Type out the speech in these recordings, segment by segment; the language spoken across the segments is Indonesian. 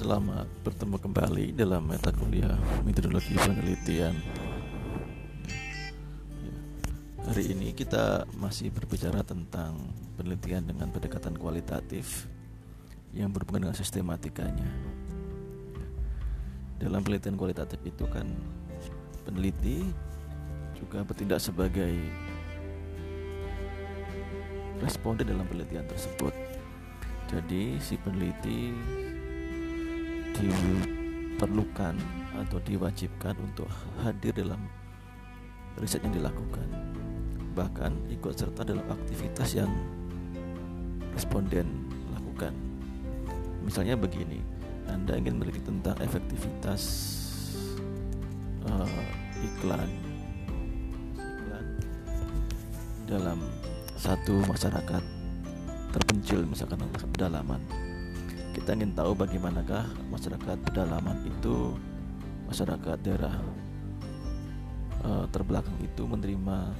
Selamat bertemu kembali dalam mata kuliah metodologi penelitian. Ya, hari ini kita masih berbicara tentang penelitian dengan pendekatan kualitatif yang berhubungan dengan sistematikanya. Dalam penelitian kualitatif itu kan peneliti juga bertindak sebagai responden dalam penelitian tersebut. Jadi si peneliti diperlukan atau diwajibkan untuk hadir dalam riset yang dilakukan. Bahkan ikut serta dalam aktivitas yang responden lakukan. Misalnya begini, Anda ingin meneliti tentang efektivitas uh, iklan iklan dalam satu masyarakat terpencil misalkan pedalaman kita ingin tahu bagaimanakah masyarakat pedalaman itu masyarakat daerah uh, terbelakang itu menerima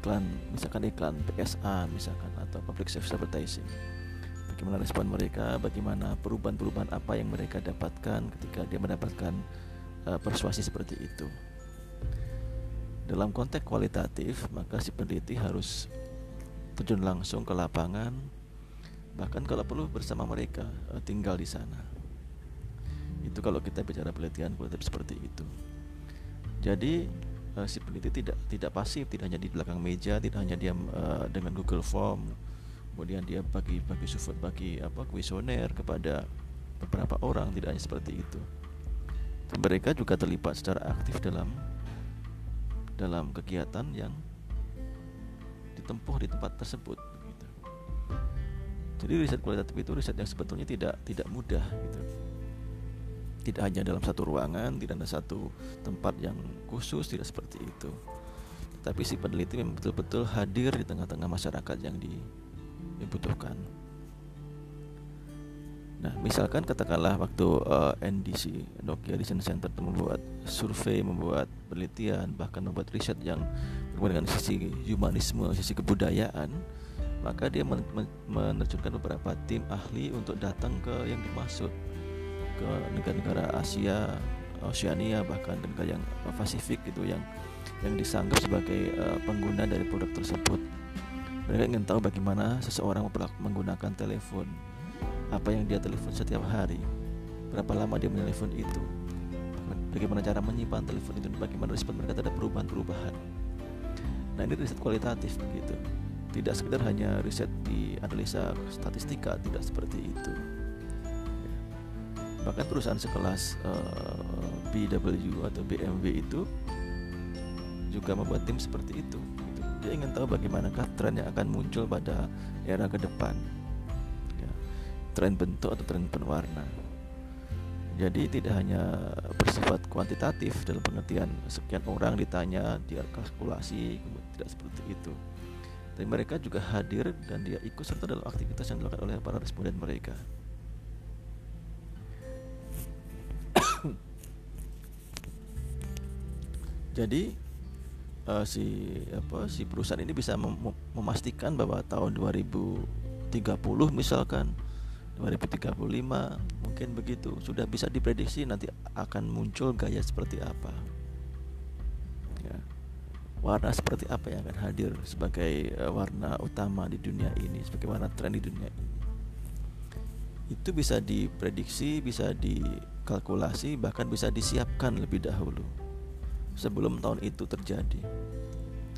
iklan misalkan iklan PSA misalkan atau public service advertising. Bagaimana respon mereka? Bagaimana perubahan-perubahan apa yang mereka dapatkan ketika dia mendapatkan uh, persuasi seperti itu? Dalam konteks kualitatif maka si peneliti harus terjun langsung ke lapangan bahkan kalau perlu bersama mereka uh, tinggal di sana. Itu kalau kita bicara penelitian kualitatif seperti itu. Jadi uh, si peneliti tidak tidak pasif tidak hanya di belakang meja tidak hanya diam uh, dengan Google Form. Kemudian dia bagi bagi support bagi apa kuesioner kepada beberapa orang tidak hanya seperti itu. Mereka juga terlibat secara aktif dalam dalam kegiatan yang ditempuh di tempat tersebut jadi riset kualitatif itu riset yang sebetulnya tidak tidak mudah gitu. Tidak hanya dalam satu ruangan tidak ada satu tempat yang khusus tidak seperti itu. Tapi si peneliti memang betul-betul hadir di tengah-tengah masyarakat yang dibutuhkan. Nah, misalkan katakanlah waktu uh, eh, NDC Nokia Design Center itu membuat survei, membuat penelitian, bahkan membuat riset yang berhubungan dengan sisi humanisme, sisi kebudayaan, maka dia menerjunkan beberapa tim ahli untuk datang ke yang dimaksud ke negara-negara Asia, Oceania bahkan negara yang Pasifik itu yang yang disanggap sebagai uh, pengguna dari produk tersebut. Mereka ingin tahu bagaimana seseorang menggunakan telepon, apa yang dia telepon setiap hari, berapa lama dia menelepon itu, bagaimana cara menyimpan telepon itu, bagaimana respon mereka terhadap perubahan-perubahan. Nah ini riset kualitatif begitu tidak sekedar hanya riset di analisa statistika tidak seperti itu bahkan perusahaan sekelas uh, eh, BW atau BMW itu juga membuat tim seperti itu gitu. dia ingin tahu bagaimanakah tren yang akan muncul pada era ke depan ya. tren bentuk atau tren penwarna jadi tidak hanya bersifat kuantitatif dalam pengertian sekian orang ditanya dia kalkulasi tidak seperti itu tapi mereka juga hadir dan dia ikut serta dalam aktivitas yang dilakukan oleh para responden mereka. Jadi uh, si apa si perusahaan ini bisa mem memastikan bahwa tahun 2030 misalkan 2035 mungkin begitu sudah bisa diprediksi nanti akan muncul gaya seperti apa warna seperti apa yang akan hadir sebagai uh, warna utama di dunia ini, sebagai warna tren di dunia ini. Itu bisa diprediksi, bisa dikalkulasi, bahkan bisa disiapkan lebih dahulu sebelum tahun itu terjadi.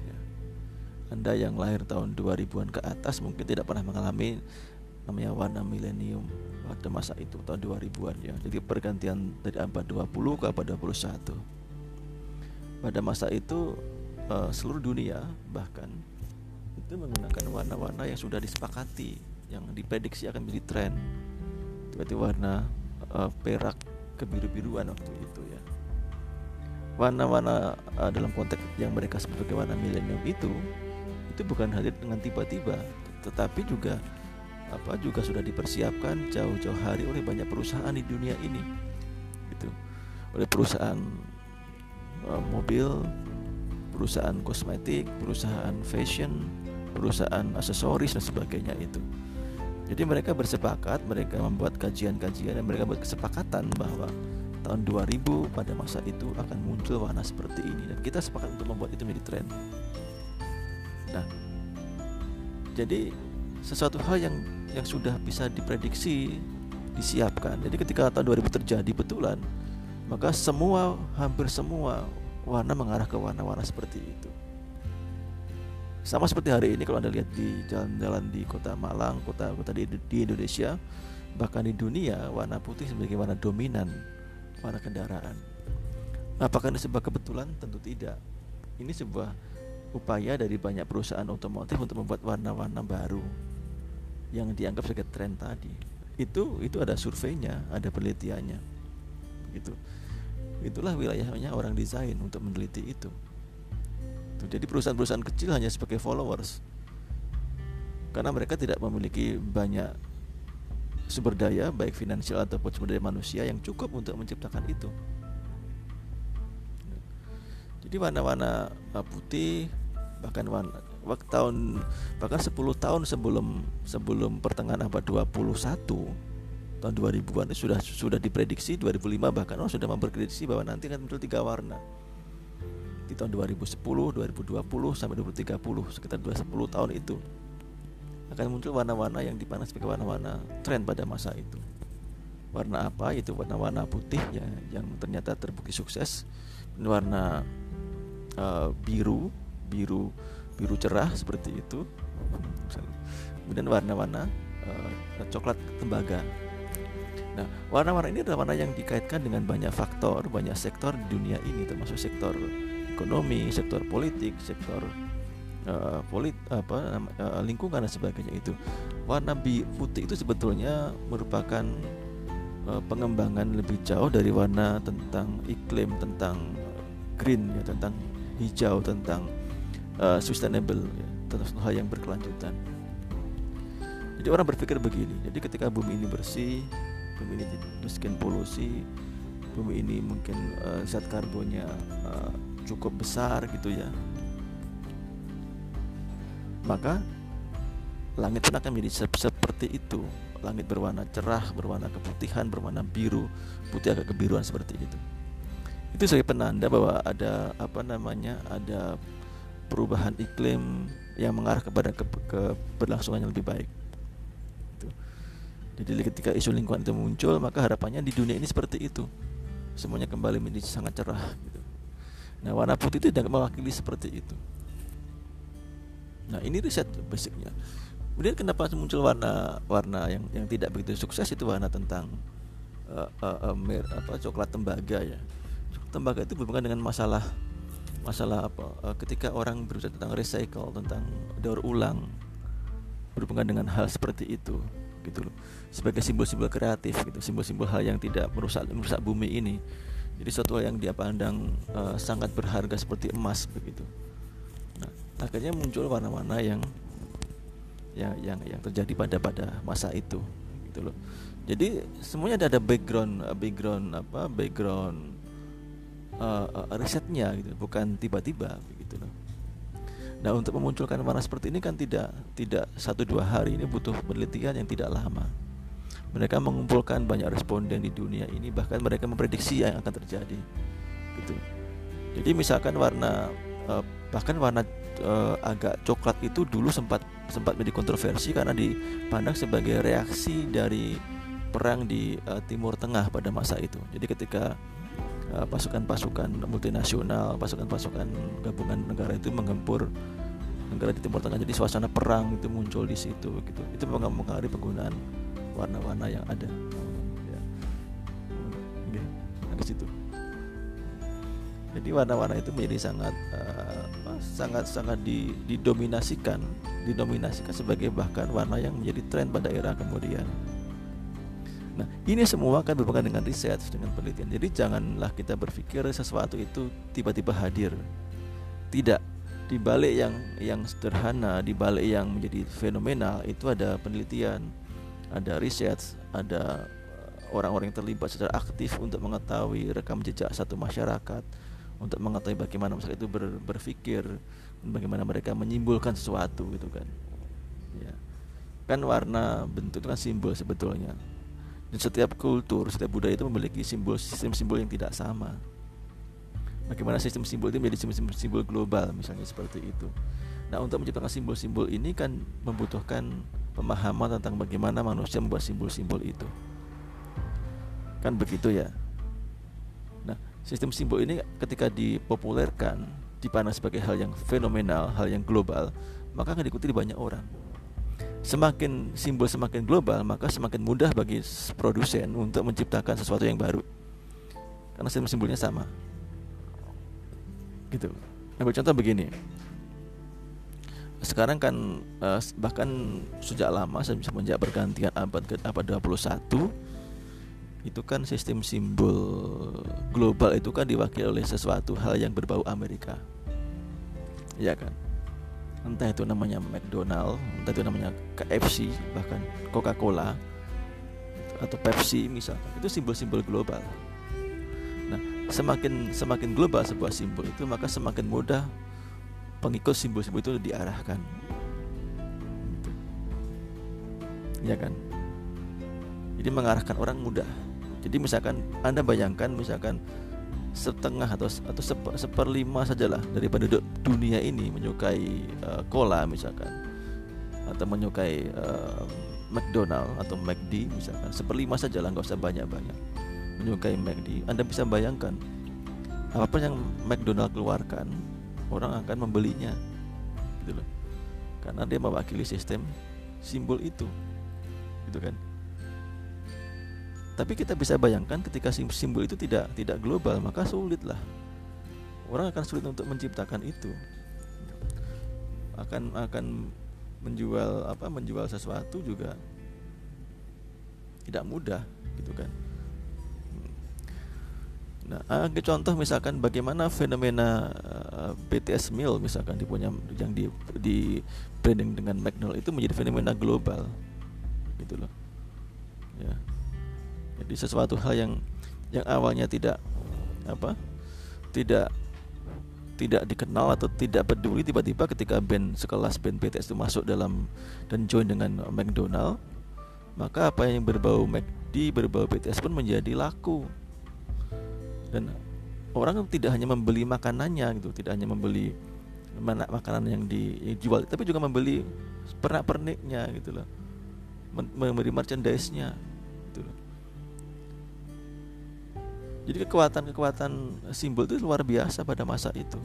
Ya. Anda yang lahir tahun 2000-an ke atas mungkin tidak pernah mengalami namanya warna milenium pada masa itu tahun 2000-an ya. Jadi pergantian dari abad 20 ke abad 21. Pada masa itu uh, seluruh dunia bahkan itu menggunakan warna-warna yang sudah disepakati yang diprediksi akan menjadi tren. Seperti warna uh, perak kebiru-biruan waktu itu ya. Warna-warna uh, dalam konteks yang mereka sebagai warna milenium itu itu bukan hadir dengan tiba-tiba tetapi juga apa juga sudah dipersiapkan jauh-jauh hari oleh banyak perusahaan di dunia ini gitu. Oleh perusahaan uh, mobil perusahaan kosmetik, perusahaan fashion, perusahaan aksesoris dan sebagainya itu. Jadi mereka bersepakat, mereka membuat kajian-kajian dan mereka buat kesepakatan bahwa tahun 2000 pada masa itu akan muncul warna seperti ini dan kita sepakat untuk membuat itu menjadi tren. Nah, jadi sesuatu hal yang yang sudah bisa diprediksi, disiapkan. Jadi ketika tahun 2000 terjadi betulan, maka semua hampir semua warna mengarah ke warna-warna seperti itu. Sama seperti hari ini kalau Anda lihat di jalan-jalan di kota Malang, kota-kota di, di Indonesia, bahkan di dunia, warna putih sebagai warna dominan warna kendaraan. Apakah ini sebuah kebetulan? Tentu tidak. Ini sebuah upaya dari banyak perusahaan otomotif untuk membuat warna-warna baru yang dianggap sebagai tren tadi. Itu itu ada surveinya, ada penelitiannya. Begitu. Itulah wilayahnya orang desain untuk meneliti itu. Jadi perusahaan-perusahaan kecil hanya sebagai followers karena mereka tidak memiliki banyak sumber daya baik finansial ataupun sumber daya manusia yang cukup untuk menciptakan itu. Jadi warna-warna uh, putih bahkan warna waktu tahun bahkan 10 tahun sebelum sebelum pertengahan abad 21 tahun 2000-an sudah sudah diprediksi 2005 bahkan orang sudah memprediksi bahwa nanti akan muncul tiga warna di tahun 2010, 2020 sampai 2030 sekitar 20 tahun itu akan muncul warna-warna yang dipandang sebagai warna-warna tren pada masa itu. Warna apa? Itu warna-warna putih ya yang ternyata terbukti sukses. Warna uh, biru, biru biru cerah seperti itu. Kemudian warna-warna uh, coklat tembaga. Nah, warna-warna ini adalah warna yang dikaitkan dengan banyak faktor, banyak sektor di dunia ini termasuk sektor ekonomi, sektor politik, sektor uh, polit apa uh, lingkungan dan sebagainya itu. Warna putih itu sebetulnya merupakan uh, pengembangan lebih jauh dari warna tentang iklim, tentang green ya, tentang hijau, tentang uh, sustainable ya, tentang hal yang berkelanjutan. Jadi orang berpikir begini, jadi ketika bumi ini bersih, bumi ini miskin polusi, bumi ini mungkin uh, zat karbonnya uh, cukup besar gitu ya. Maka langit pun akan menjadi seperti itu. Langit berwarna cerah berwarna keputihan berwarna biru. Putih agak kebiruan seperti itu. Itu sebagai penanda bahwa ada apa namanya ada perubahan iklim yang mengarah kepada ke, yang lebih baik. Jadi ketika isu lingkungan itu muncul maka harapannya di dunia ini seperti itu semuanya kembali menjadi sangat cerah gitu. Nah, warna putih itu tidak mewakili seperti itu. Nah, ini riset basicnya. Kemudian kenapa muncul warna warna yang yang tidak begitu sukses itu warna tentang uh, uh, uh, mer, apa coklat tembaga ya. Coklat tembaga itu berhubungan dengan masalah masalah apa? Ketika orang berbicara tentang recycle, tentang daur ulang berhubungan dengan hal seperti itu gitu loh. Sebagai simbol-simbol kreatif gitu, simbol-simbol hal yang tidak merusak merusak bumi ini. Jadi suatu yang dia pandang uh, sangat berharga seperti emas begitu. Nah akhirnya muncul warna-warna yang yang yang yang terjadi pada pada masa itu gitu loh. Jadi semuanya ada, ada background eh, background apa background uh, risetnya gitu bukan tiba-tiba begitu loh. Nah untuk memunculkan warna seperti ini kan tidak tidak satu dua hari ini butuh penelitian yang tidak lama mereka mengumpulkan banyak responden di dunia ini bahkan mereka memprediksi yang akan terjadi gitu. Jadi misalkan warna uh, bahkan warna uh, agak coklat itu dulu sempat sempat menjadi kontroversi karena dipandang sebagai reaksi dari perang di uh, Timur Tengah pada masa itu. Jadi ketika pasukan-pasukan uh, multinasional pasukan-pasukan gabungan negara itu menggempur negara di Timur Tengah jadi suasana perang itu muncul di situ gitu. Itu mempengaruhi penggunaan warna-warna yang ada ya. Oke, di situ jadi warna-warna itu menjadi sangat uh, sangat sangat di, didominasikan didominasikan sebagai bahkan warna yang menjadi tren pada era kemudian Nah, ini semua akan berhubungan dengan riset, dengan penelitian. Jadi janganlah kita berpikir sesuatu itu tiba-tiba hadir. Tidak. Di balik yang yang sederhana, di balik yang menjadi fenomenal itu ada penelitian, ada riset, ada uh, orang-orang yang terlibat secara aktif untuk mengetahui rekam jejak satu masyarakat, untuk mengetahui bagaimana masyarakat itu ber, berpikir, bagaimana mereka menyimpulkan sesuatu gitu kan. Ya. kan warna bentuk itu kan simbol sebetulnya dan setiap kultur setiap budaya itu memiliki simbol sistem simbol yang tidak sama bagaimana sistem simbol itu menjadi simbol, simbol global misalnya seperti itu nah untuk menciptakan simbol-simbol ini kan membutuhkan pemahaman tentang bagaimana manusia membuat simbol-simbol itu. Kan begitu ya? Nah sistem simbol ini ketika dipopulerkan dipandang sebagai hal yang fenomenal hal yang global maka akan diikuti banyak orang. Semakin simbol semakin global maka semakin mudah bagi produsen untuk menciptakan sesuatu yang baru. Karena simbol simbolnya sama. Gitu. Ambil contoh begini sekarang kan eh, bahkan sejak lama semenjak pergantian abad ke abad 21 itu kan sistem simbol global itu kan diwakili oleh sesuatu hal yang berbau Amerika. Ya kan? Entah itu namanya McDonald entah itu namanya KFC bahkan Coca-Cola atau Pepsi misalkan. Itu simbol-simbol global. Nah semakin semakin global sebuah simbol itu maka semakin mudah pengikut simbol-simbol itu diarahkan. Ya kan? Jadi mengarahkan orang mudah. Jadi misalkan anda bayangkan misalkan setengah atau atau seper, seperlima sajalah dari penduduk dunia ini menyukai uh, cola misalkan atau menyukai uh, McDonald atau McD misalkan. Seperlima sajalah nggak usah banyak-banyak menyukai McD. Anda bisa bayangkan apa yang McDonald keluarkan orang akan membelinya gitu loh. Karena dia mewakili sistem simbol itu gitu kan. Tapi kita bisa bayangkan ketika simbol itu tidak tidak global maka sulit lah orang akan sulit untuk menciptakan itu. Akan akan menjual apa menjual sesuatu juga tidak mudah gitu kan Nah, ambil contoh misalkan bagaimana fenomena uh, eh, BTS meal misalkan dipunya yang di di branding dengan McDonald itu menjadi fenomena global, gitu loh. Ya. Jadi sesuatu hal yang yang awalnya tidak apa? Tidak tidak dikenal atau tidak peduli tiba-tiba ketika band sekelas band BTS itu masuk dalam dan join dengan McDonald maka apa yang berbau McD berbau BTS pun menjadi laku dan orang tidak hanya membeli makanannya gitu tidak hanya membeli mana makanan yang dijual tapi juga membeli pernak perniknya gitu loh. Membeli merchandise-nya gitu loh. Jadi kekuatan-kekuatan simbol itu luar biasa pada masa itu.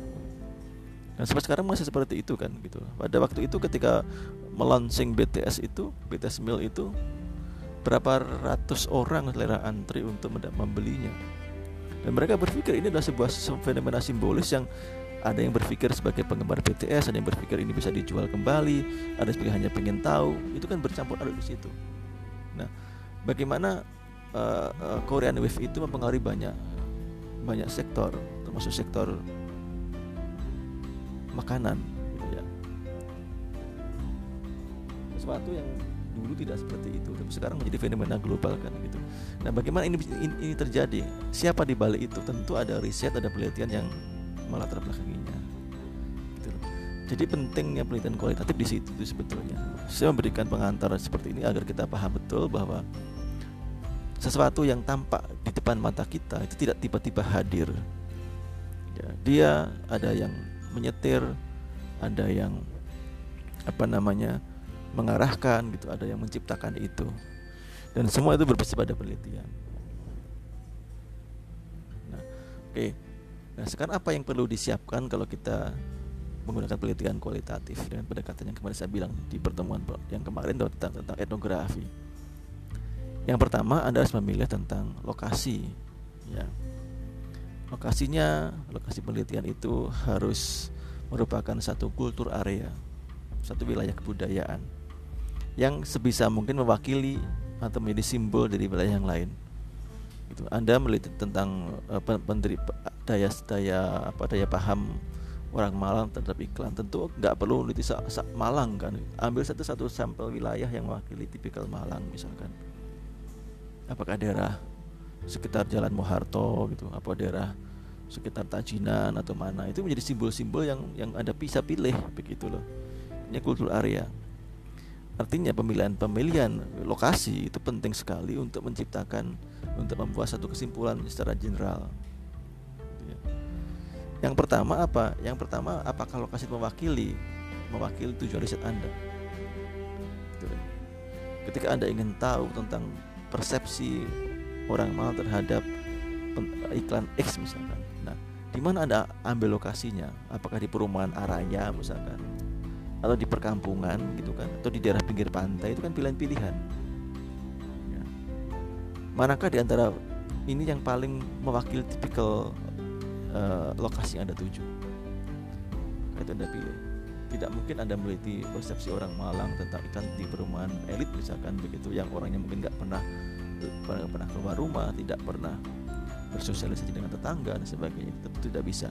Dan sampai sekarang masih seperti itu kan gitu pada waktu itu ketika melaunching BTS itu BTS Meal itu berapa ratus orang selera antri untuk membelinya dan mereka berpikir ini adalah sebuah fenomena simbolis yang ada yang berpikir sebagai penggemar BTS, ada yang berpikir ini bisa dijual kembali, ada yang hanya pengen tahu, itu kan bercampur aduk di situ. Nah, bagaimana uh, uh, Korean Wave itu mempengaruhi banyak banyak sektor, termasuk sektor makanan, gitu ya. Sesuatu yang dulu tidak seperti itu tapi sekarang menjadi fenomena global kan gitu. Nah bagaimana ini ini, ini terjadi? Siapa di balik itu? Tentu ada riset ada penelitian yang melatar belakanginya gitu. Jadi pentingnya penelitian kualitatif di situ itu sebetulnya. Saya memberikan pengantar seperti ini agar kita paham betul bahwa sesuatu yang tampak di depan mata kita itu tidak tiba-tiba hadir. Ya, dia ada yang menyetir ada yang apa namanya mengarahkan gitu ada yang menciptakan itu. Dan semua itu berbasis pada penelitian. Nah oke. Okay. nah sekarang apa yang perlu disiapkan kalau kita menggunakan penelitian kualitatif? Dengan pendekatan yang kemarin saya bilang di pertemuan yang kemarin tentang, tentang etnografi. Yang pertama anda harus memilih tentang lokasi ya. Lokasinya lokasi penelitian itu harus merupakan satu kultur area satu wilayah kebudayaan yang sebisa mungkin mewakili atau menjadi simbol dari wilayah yang lain. Itu Anda melihat tentang uh, pendiri daya daya apa daya paham orang Malang terhadap iklan tentu nggak perlu meneliti Malang kan. Ambil satu satu sampel wilayah yang mewakili tipikal Malang misalkan. Apakah daerah sekitar Jalan Moharto gitu apa daerah sekitar Tajinan atau mana itu menjadi simbol-simbol yang yang Anda bisa pilih begitu loh. Ini kultur area artinya pemilihan-pemilihan lokasi itu penting sekali untuk menciptakan untuk membuat satu kesimpulan secara general. Ya. yang pertama apa? Yang pertama apakah lokasi mewakili? Mewakili tujuan riset anda. Gitu kan. ketika anda ingin tahu tentang persepsi orang mal terhadap iklan X misalkan. Nah di mana anda ambil lokasinya? Apakah di perumahan Araya misalkan atau di perkampungan gitu kan. Atau di daerah pinggir pantai itu kan pilihan-pilihan. Ya. manakah di antara ini yang paling mewakili tipikal uh, lokasi yang anda tuju? Itu anda pilih. Tidak mungkin anda meliti persepsi orang Malang tentang ikan di perumahan elit misalkan begitu yang orangnya mungkin nggak pernah pernah keluar rumah tidak pernah bersosialisasi dengan tetangga dan sebagainya itu tidak bisa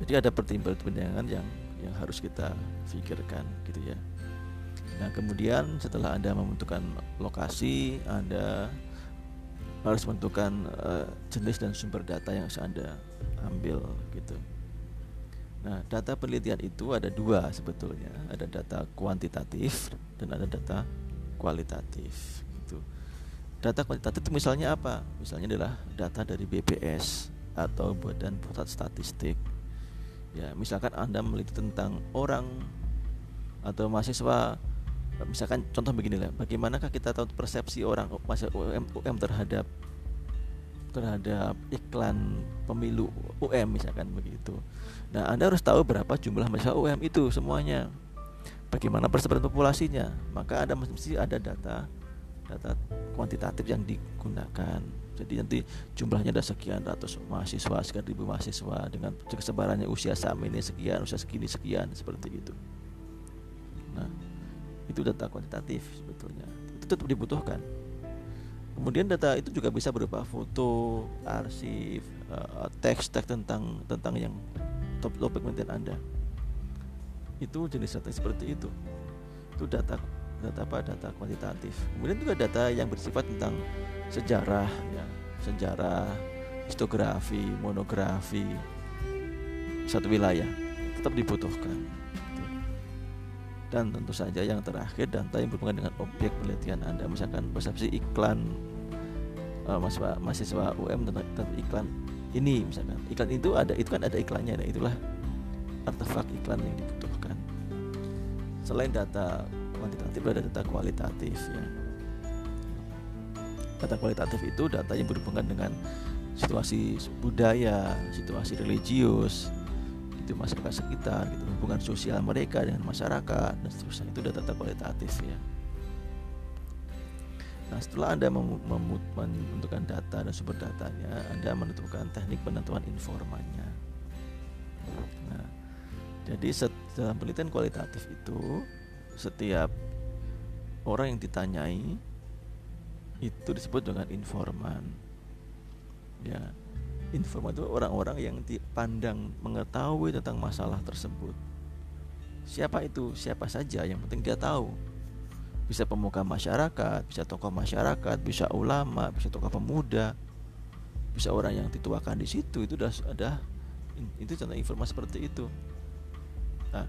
jadi ada pertimbangan-pertimbangan yang yang harus kita pikirkan gitu ya. Nah kemudian setelah anda membentukkan lokasi anda harus menentukan uh, jenis dan sumber data yang harus anda ambil gitu. Nah data penelitian itu ada dua sebetulnya. Ada data kuantitatif dan ada data kualitatif gitu. Data kuantitatif itu misalnya apa? Misalnya adalah data dari BPS atau Badan Pusat Statistik ya misalkan anda meliti tentang orang atau mahasiswa misalkan contoh begini lah bagaimanakah kita tahu persepsi orang mahasiswa UM, UM terhadap terhadap iklan pemilu UM misalkan begitu. Nah anda harus tahu berapa jumlah mahasiswa UM itu semuanya. Bagaimana persebaran populasinya. Maka ada mesti ada data data kuantitatif yang digunakan jadi nanti jumlahnya ada sekian ratus mahasiswa sekian ribu mahasiswa dengan kesebarannya usia sama ini sekian usia segini sekian seperti itu. Nah itu data kuantitatif sebetulnya. Itu tetap dibutuhkan. Kemudian data itu juga bisa berupa foto arsip uh, teks teks tentang tentang yang top topik penelitian anda. Itu jenis data seperti itu. Itu data data apa? Data kuantitatif. Kemudian juga data yang bersifat tentang sejarah ya. Sejarah histografi monografi satu wilayah. Tetap dibutuhkan dan tentu saja yang terakhir data yang berhubungan dengan objek penelitian anda. Misalkan persepsi iklan uh, mahasiswa, mahasiswa UM tentang, tentang iklan ini misalkan. Iklan itu ada itu kan ada iklannya dan itulah artefak iklan yang dibutuhkan. Selain data kuantitatif ada data kualitatif ya data kualitatif itu data yang berhubungan dengan situasi budaya, situasi religius, itu masyarakat sekitar, gitu, hubungan sosial mereka dengan masyarakat dan seterusnya itu data, kualitatif ya. Nah setelah anda menentukan data dan sumber datanya, anda menentukan teknik penentuan informannya. Nah, jadi dalam penelitian kualitatif itu setiap orang yang ditanyai itu disebut dengan informan. Ya informan itu orang-orang yang dipandang mengetahui tentang masalah tersebut. Siapa itu? Siapa saja? Yang penting dia tahu. Bisa pemuka masyarakat bisa tokoh masyarakat bisa ulama bisa tokoh pemuda bisa orang yang dituakan di situ. Itu sudah ada itu contoh informasi seperti itu. Nah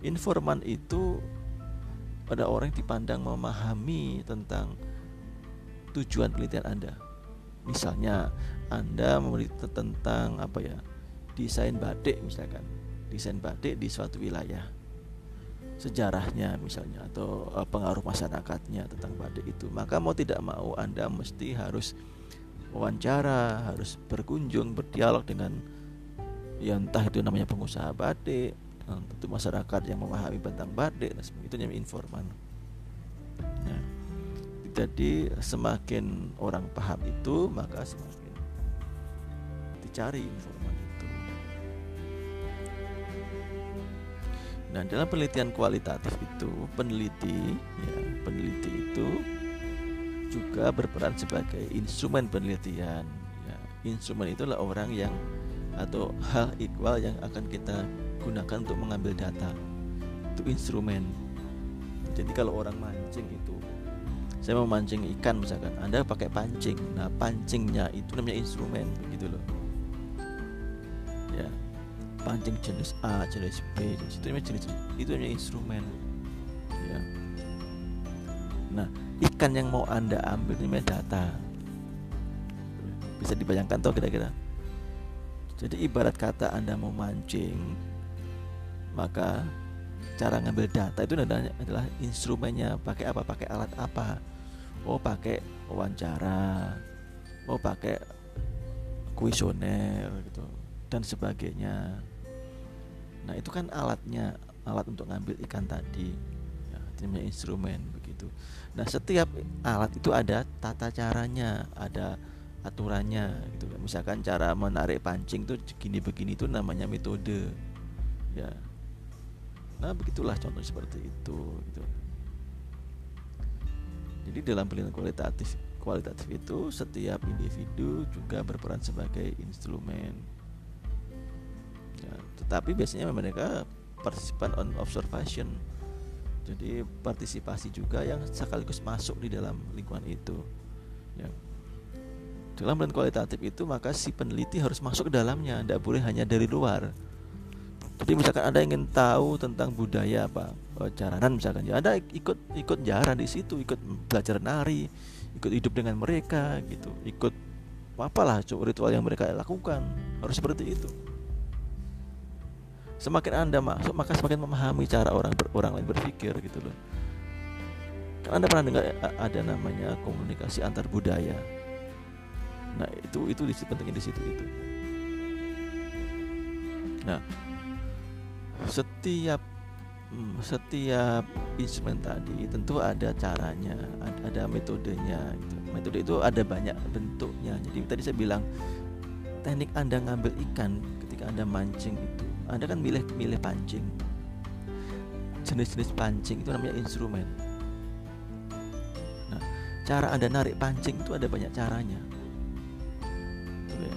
informan itu pada orang yang dipandang memahami tentang tujuan penelitian Anda. Misalnya Anda meneliti tentang apa ya? desain batik misalkan. Desain batik di suatu wilayah. Sejarahnya misalnya atau eh, pengaruh masyarakatnya tentang batik itu. Maka mau tidak mau Anda mesti harus wawancara, harus berkunjung, berdialog dengan ya entah itu namanya pengusaha batik, tentu masyarakat yang memahami tentang batik, dan namanya informan. Nah, jadi semakin orang paham itu maka semakin dicari informan itu. Nah dalam penelitian kualitatif itu peneliti ya peneliti itu juga berperan sebagai instrumen penelitian. Ya, instrumen itulah orang yang atau hal ikhwal yang akan kita gunakan untuk mengambil data itu instrumen. Jadi kalau orang mancing itu saya mau mancing ikan misalkan anda pakai pancing. Nah pancingnya itu namanya instrumen begitu loh. Ya pancing jenis A jenis B jenis itu namanya jenis itu namanya instrumen. Ya. Nah ikan yang mau anda ambil ini data. Bisa dibayangkan tuh kira-kira? Jadi ibarat kata anda mau mancing maka cara ngambil data itu adalah, instrumennya pakai apa? Pakai alat apa? Oh pakai wawancara. Oh pakai kuesioner gitu dan sebagainya. Nah itu kan alatnya alat untuk ngambil ikan tadi. Ya, namanya instrumen begitu. Nah setiap alat itu ada tata caranya ada aturannya gitu. Misalkan cara menarik pancing tuh begini begini itu namanya metode. Ya nah begitulah contoh seperti itu gitu jadi dalam penelitian kualitatif kualitatif itu setiap individu juga berperan sebagai instrumen. Ya, tetapi biasanya mereka partisipan on observation. Jadi partisipasi juga yang sekaligus masuk di dalam lingkungan itu. Ya. Dalam penelitian kualitatif itu maka si peneliti harus masuk ke dalamnya, tidak boleh hanya dari luar. Jadi misalkan Anda ingin tahu tentang budaya apa, oh, jaranan misalkan ya Anda ikut ikut jaran di situ, ikut belajar nari, ikut hidup dengan mereka gitu, ikut apalah ritual yang mereka lakukan. Harus seperti itu. Semakin Anda masuk, maka semakin memahami cara orang orang lain berpikir gitu loh. Kan Anda pernah dengar ada namanya komunikasi antar budaya. Nah, itu itu pentingnya di situ itu. Nah, setiap hmm, setiap instrumen tadi tentu ada caranya, ada, ada metodenya. Gitu. Metode itu ada banyak bentuknya. Jadi tadi saya bilang teknik anda ngambil ikan ketika anda mancing itu, anda kan milih milih pancing. Jenis-jenis pancing itu namanya instrumen. Nah, cara anda narik pancing itu ada banyak caranya. Ya.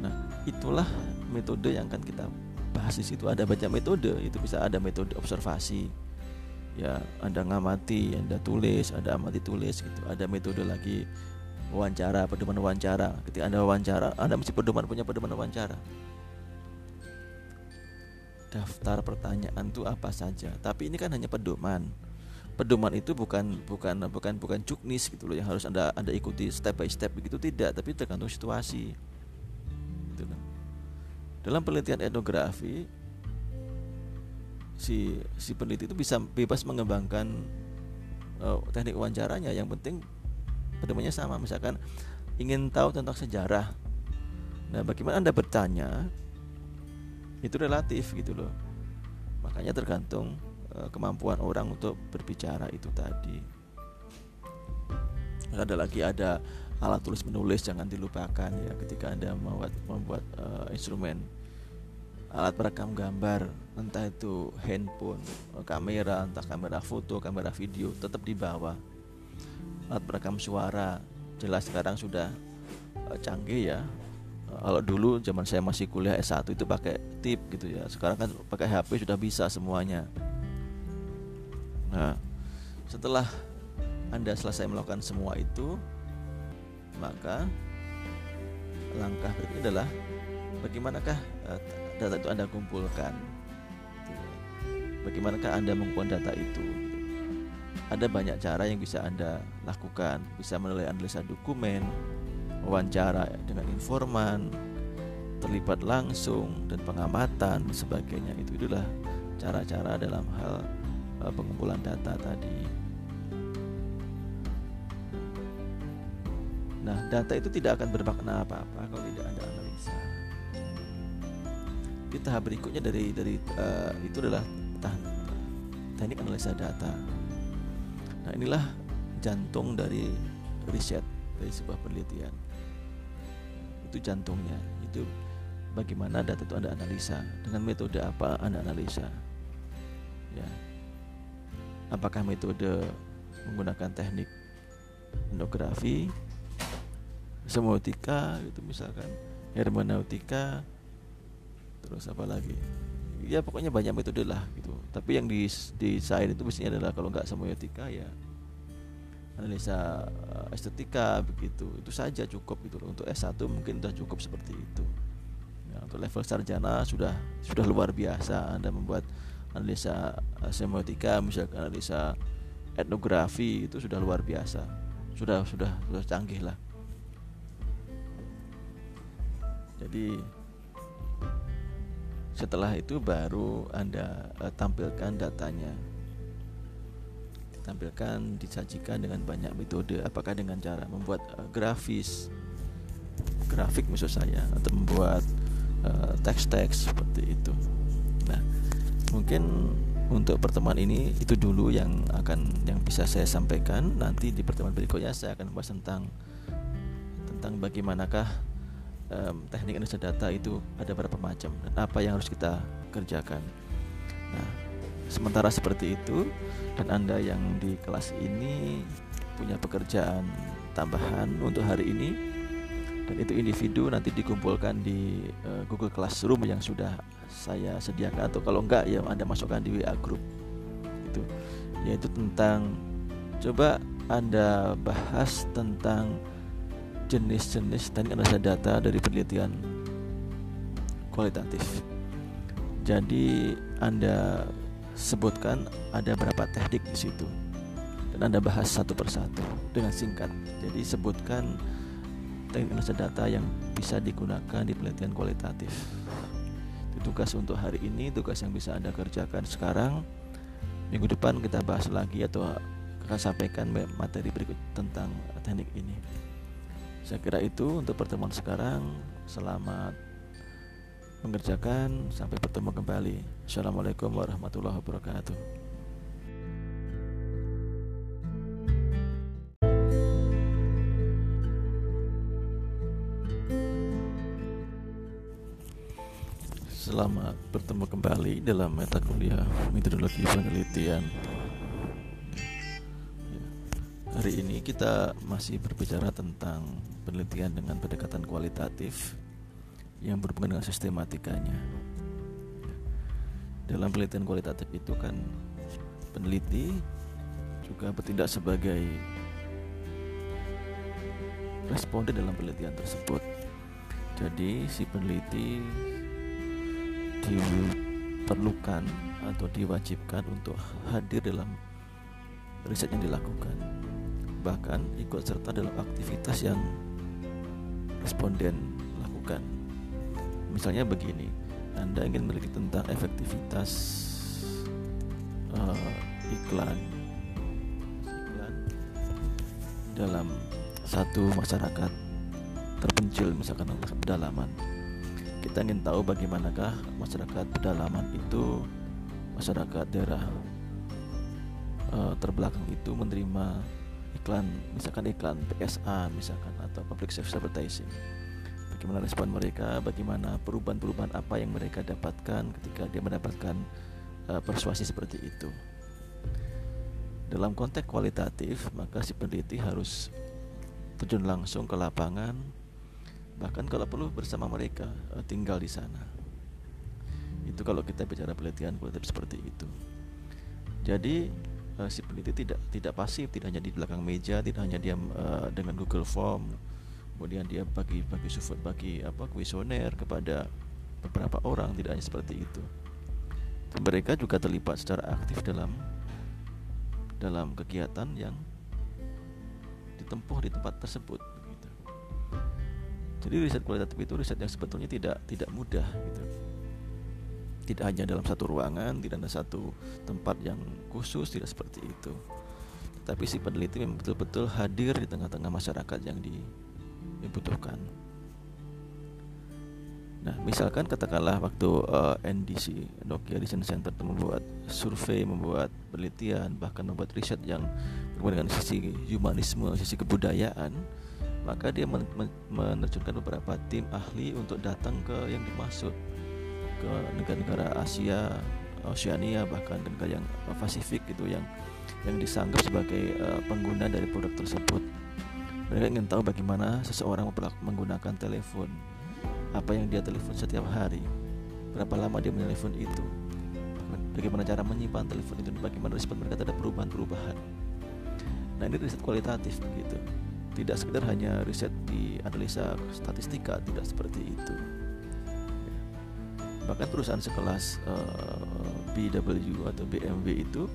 Nah, itulah metode yang akan kita bahas di situ ada banyak metode itu bisa ada metode observasi. Ya anda ngamati anda tulis ada amati tulis gitu. Ada metode lagi wawancara pedoman wawancara. Ketika anda wawancara anda mesti pedoman punya pedoman wawancara. Daftar pertanyaan itu apa saja. Tapi ini kan hanya pedoman. Pedoman itu bukan bukan bukan bukan juknis gitu loh yang harus anda anda ikuti step by step. Begitu tidak tapi tergantung situasi dalam penelitian etnografi si si peneliti itu bisa bebas mengembangkan uh, teknik wawancaranya. Yang penting pedomannya sama. Misalkan ingin tahu tentang sejarah. Nah bagaimana anda bertanya itu relatif gitu loh. Makanya tergantung uh, kemampuan orang untuk berbicara itu tadi. Ada lagi ada alat tulis menulis jangan dilupakan ya ketika anda membuat membuat uh, instrumen. Alat perekam gambar entah itu handphone kamera entah kamera foto kamera video tetap dibawa alat perekam suara jelas sekarang sudah uh, canggih ya. Kalau dulu zaman saya masih kuliah S1 itu pakai tip gitu ya. Sekarang kan pakai HP sudah bisa semuanya. Nah setelah anda selesai melakukan semua itu maka langkah berikutnya adalah bagaimanakah uh, data itu Anda kumpulkan? Bagaimanakah Anda mengumpulkan data itu? Ada banyak cara yang bisa Anda lakukan. Bisa melalui analisa dokumen wawancara dengan informan terlibat langsung dan pengamatan sebagainya. Itu itulah cara-cara dalam hal uh, pengumpulan data tadi Nah, data itu tidak akan bermakna apa-apa kalau tidak ada analisa. Di tahap berikutnya dari dari uh, itu adalah tahap teknik analisa data. Nah, inilah jantung dari riset dari sebuah penelitian. Itu jantungnya. Itu bagaimana data itu Anda analisa, dengan metode apa Anda analisa. Ya. Apakah metode menggunakan teknik etnografi semiotika gitu misalkan. Hermeneutika terus apa lagi? Ya pokoknya banyak metode lah gitu. Tapi yang di di saya itu biasanya adalah kalau nggak semiotika ya analisa uh, estetika begitu. Itu saja cukup gitu untuk S1 mungkin sudah cukup seperti itu. Ya, untuk level sarjana sudah sudah luar biasa. Anda membuat analisa uh, semiotika misalkan analisa etnografi itu sudah luar biasa. Sudah sudah sudah canggih lah jadi setelah itu baru anda uh, tampilkan datanya. Ditampilkan disajikan dengan banyak metode. Apakah dengan cara membuat uh, grafis grafik maksud saya atau membuat uh, teks-teks seperti itu. Nah mungkin untuk pertemuan ini itu dulu yang akan yang bisa saya sampaikan. Nanti di pertemuan berikutnya saya akan membahas tentang tentang bagaimanakah um, teknik analisa data itu ada berapa macam dan apa yang harus kita kerjakan. Nah sementara seperti itu dan anda yang di kelas ini punya pekerjaan tambahan untuk hari ini dan itu individu nanti dikumpulkan di uh, Google Classroom yang sudah saya sediakan atau kalau enggak ya Anda masukkan di WA group. Itu yaitu tentang coba Anda bahas tentang jenis-jenis teknik analisa data dari penelitian kualitatif. Jadi Anda sebutkan ada berapa teknik di situ dan Anda bahas satu persatu dengan singkat. Jadi sebutkan teknik analisa data yang bisa digunakan di penelitian kualitatif tugas untuk hari ini tugas yang bisa anda kerjakan sekarang minggu depan kita bahas lagi atau akan sampaikan materi berikut tentang teknik ini saya kira itu untuk pertemuan sekarang. Selamat mengerjakan. Sampai bertemu kembali. Assalamualaikum warahmatullahi wabarakatuh. Selamat bertemu kembali dalam meta kuliah metodologi penelitian. Hari ini kita masih berbicara tentang penelitian dengan pendekatan kualitatif yang berhubungan dengan sistematikanya. Dalam penelitian kualitatif itu kan peneliti juga bertindak sebagai responden dalam penelitian tersebut. Jadi si peneliti diperlukan atau diwajibkan untuk hadir dalam riset yang dilakukan bahkan ikut serta dalam aktivitas yang responden lakukan. Misalnya begini anda ingin meneliti tentang efektivitas uh, iklan iklan dalam satu masyarakat terpencil misalkan pedalaman. Kita ingin tahu bagaimanakah masyarakat pedalaman itu masyarakat daerah uh, terbelakang itu menerima iklan misalkan iklan PSA misalkan atau public service advertising. Bagaimana respon mereka? Bagaimana perubahan-perubahan apa yang mereka dapatkan ketika dia mendapatkan uh, persuasi seperti itu? Dalam konteks kualitatif maka si peneliti harus terjun langsung ke lapangan bahkan kalau perlu bersama mereka uh, tinggal di sana. Itu kalau kita bicara penelitian kualitatif seperti itu. Jadi uh, si peneliti tidak tidak pasif tidak hanya di belakang meja tidak hanya diam uh, dengan Google Form. Kemudian dia bagi bagi support bagi apa kuesioner kepada beberapa orang tidak hanya seperti itu. Mereka juga terlibat secara aktif dalam dalam kegiatan yang ditempuh di tempat tersebut jadi riset kualitatif itu riset yang sebetulnya tidak tidak mudah gitu. Tidak hanya dalam satu ruangan, tidak ada satu tempat yang khusus, tidak seperti itu. Tapi si peneliti memang betul-betul hadir di tengah-tengah masyarakat yang dibutuhkan. Nah, misalkan katakanlah waktu uh, eh, NDC Nokia Design Center membuat survei, membuat penelitian, bahkan membuat riset yang berhubungan dengan sisi humanisme, sisi kebudayaan, maka dia menerjunkan beberapa tim ahli untuk datang ke yang dimaksud ke negara-negara Asia, Oceania bahkan negara yang Pasifik itu yang yang disanggap sebagai uh, pengguna dari produk tersebut. Mereka ingin tahu bagaimana seseorang menggunakan telepon, apa yang dia telepon setiap hari, berapa lama dia menelepon itu, bagaimana cara menyimpan telepon itu, bagaimana respon mereka terhadap perubahan-perubahan. Nah ini riset kualitatif begitu tidak sekedar hanya riset di analisa statistika tidak seperti itu bahkan perusahaan sekelas uh, BW atau BMW itu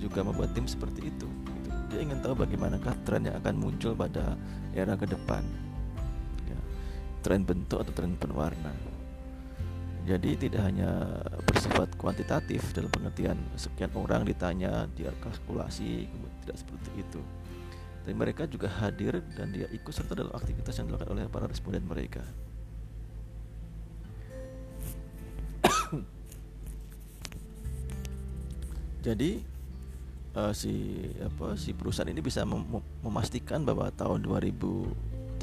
juga membuat tim seperti itu. Gitu. Dia ingin tahu bagaimanakah tren yang akan muncul pada era ke depan, ya, tren bentuk atau tren penwarna. Jadi tidak hanya bersifat kuantitatif dalam pengertian sekian orang ditanya, dia kalkulasi, tidak seperti itu. Tapi mereka juga hadir dan dia ikut serta dalam aktivitas yang dilakukan oleh para responden mereka. Jadi uh, si apa si perusahaan ini bisa mem memastikan bahwa tahun 2030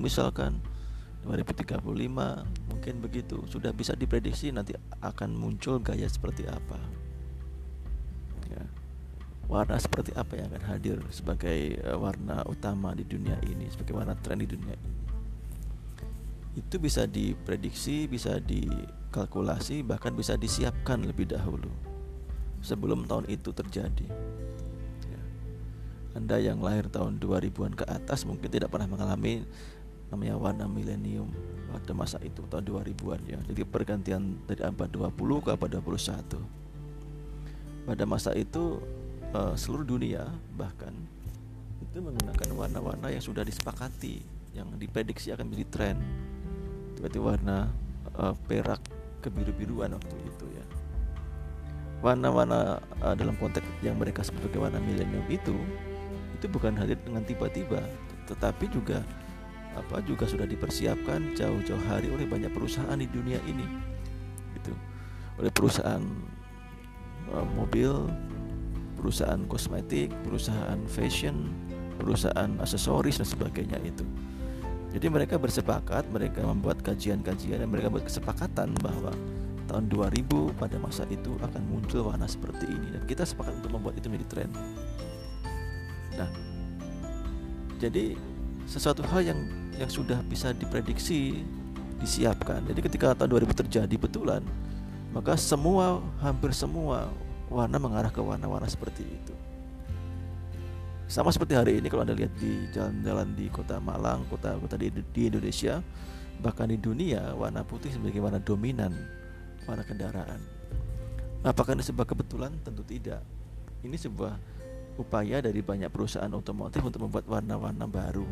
misalkan 2035 mungkin begitu sudah bisa diprediksi nanti akan muncul gaya seperti apa. Ya. warna seperti apa yang akan hadir sebagai uh, warna utama di dunia ini sebagai warna tren di dunia ini. Itu bisa diprediksi bisa dikalkulasi bahkan bisa disiapkan lebih dahulu sebelum tahun itu terjadi ya. anda yang lahir tahun 2000-an ke atas mungkin tidak pernah mengalami namanya warna milenium pada masa itu tahun 2000-an ya. Jadi pergantian dari abad 20 ke abad 21. Pada masa itu uh, seluruh dunia bahkan itu menggunakan warna-warna yang sudah disepakati yang diprediksi akan menjadi tren. Seperti warna uh, perak kebiru-biruan waktu itu ya. Warna-warna uh, dalam konteks yang mereka sebagai warna milenium itu itu bukan hadir dengan tiba-tiba, tetapi juga apa juga sudah dipersiapkan jauh-jauh hari oleh banyak perusahaan di dunia ini gitu. Oleh perusahaan uh, mobil perusahaan kosmetik perusahaan fashion perusahaan aksesoris dan sebagainya itu. Jadi mereka bersepakat mereka membuat kajian-kajian dan mereka buat kesepakatan bahwa tahun 2000 pada masa itu akan muncul warna seperti ini dan kita sepakat untuk membuat itu menjadi tren nah jadi sesuatu hal yang yang sudah bisa diprediksi disiapkan. Jadi ketika tahun 2000 terjadi betulan, maka semua hampir semua warna mengarah ke warna-warna seperti itu. Sama seperti hari ini kalau Anda lihat di jalan-jalan di kota Malang, kota-kota di, di Indonesia, bahkan di dunia warna putih sebagai warna dominan warna kendaraan. Apakah ini sebuah kebetulan? Tentu tidak. Ini sebuah upaya dari banyak perusahaan otomotif untuk membuat warna-warna baru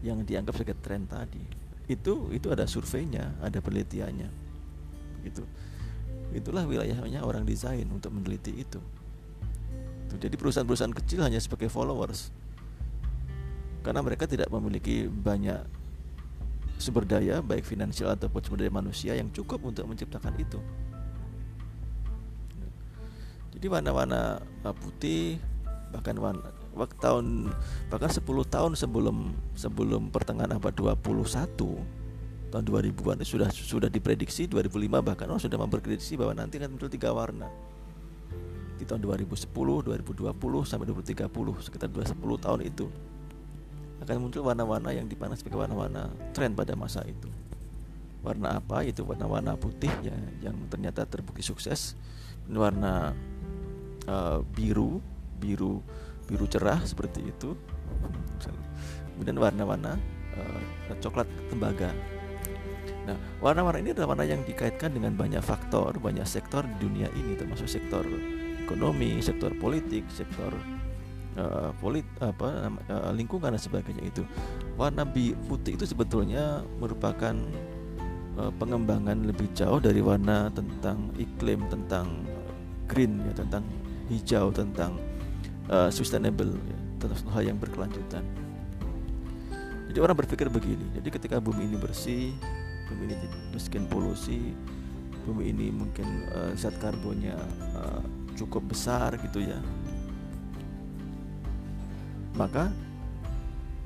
yang dianggap sebagai tren tadi itu itu ada surveinya ada penelitiannya gitu itulah wilayahnya orang desain untuk meneliti itu jadi perusahaan-perusahaan kecil hanya sebagai followers karena mereka tidak memiliki banyak sumber daya baik finansial ataupun sumber daya manusia yang cukup untuk menciptakan itu. Jadi warna-warna putih bahkan warna waktu tahun bahkan 10 tahun sebelum sebelum pertengahan abad 21 tahun 2000-an sudah sudah diprediksi 2005 bahkan orang sudah memprediksi bahwa nanti akan muncul tiga warna. Di tahun 2010, 2020 sampai 2030 sekitar 2010 tahun itu akan muncul warna-warna yang dipandang sebagai warna-warna tren pada masa itu. Warna apa? Itu warna-warna putih ya yang ternyata terbukti sukses. Warna uh, biru, biru biru cerah seperti itu kemudian warna-warna uh, coklat tembaga nah warna-warna ini adalah warna yang dikaitkan dengan banyak faktor banyak sektor di dunia ini termasuk sektor ekonomi sektor politik sektor uh, polit apa uh, lingkungan dan sebagainya itu warna bi putih itu sebetulnya merupakan uh, pengembangan lebih jauh dari warna tentang iklim tentang green ya tentang hijau tentang uh, sustainable ya, tentang hal yang berkelanjutan. Jadi orang berpikir begini, jadi ketika bumi ini bersih, bumi ini miskin polusi, bumi ini mungkin uh, zat karbonnya uh, cukup besar gitu ya, maka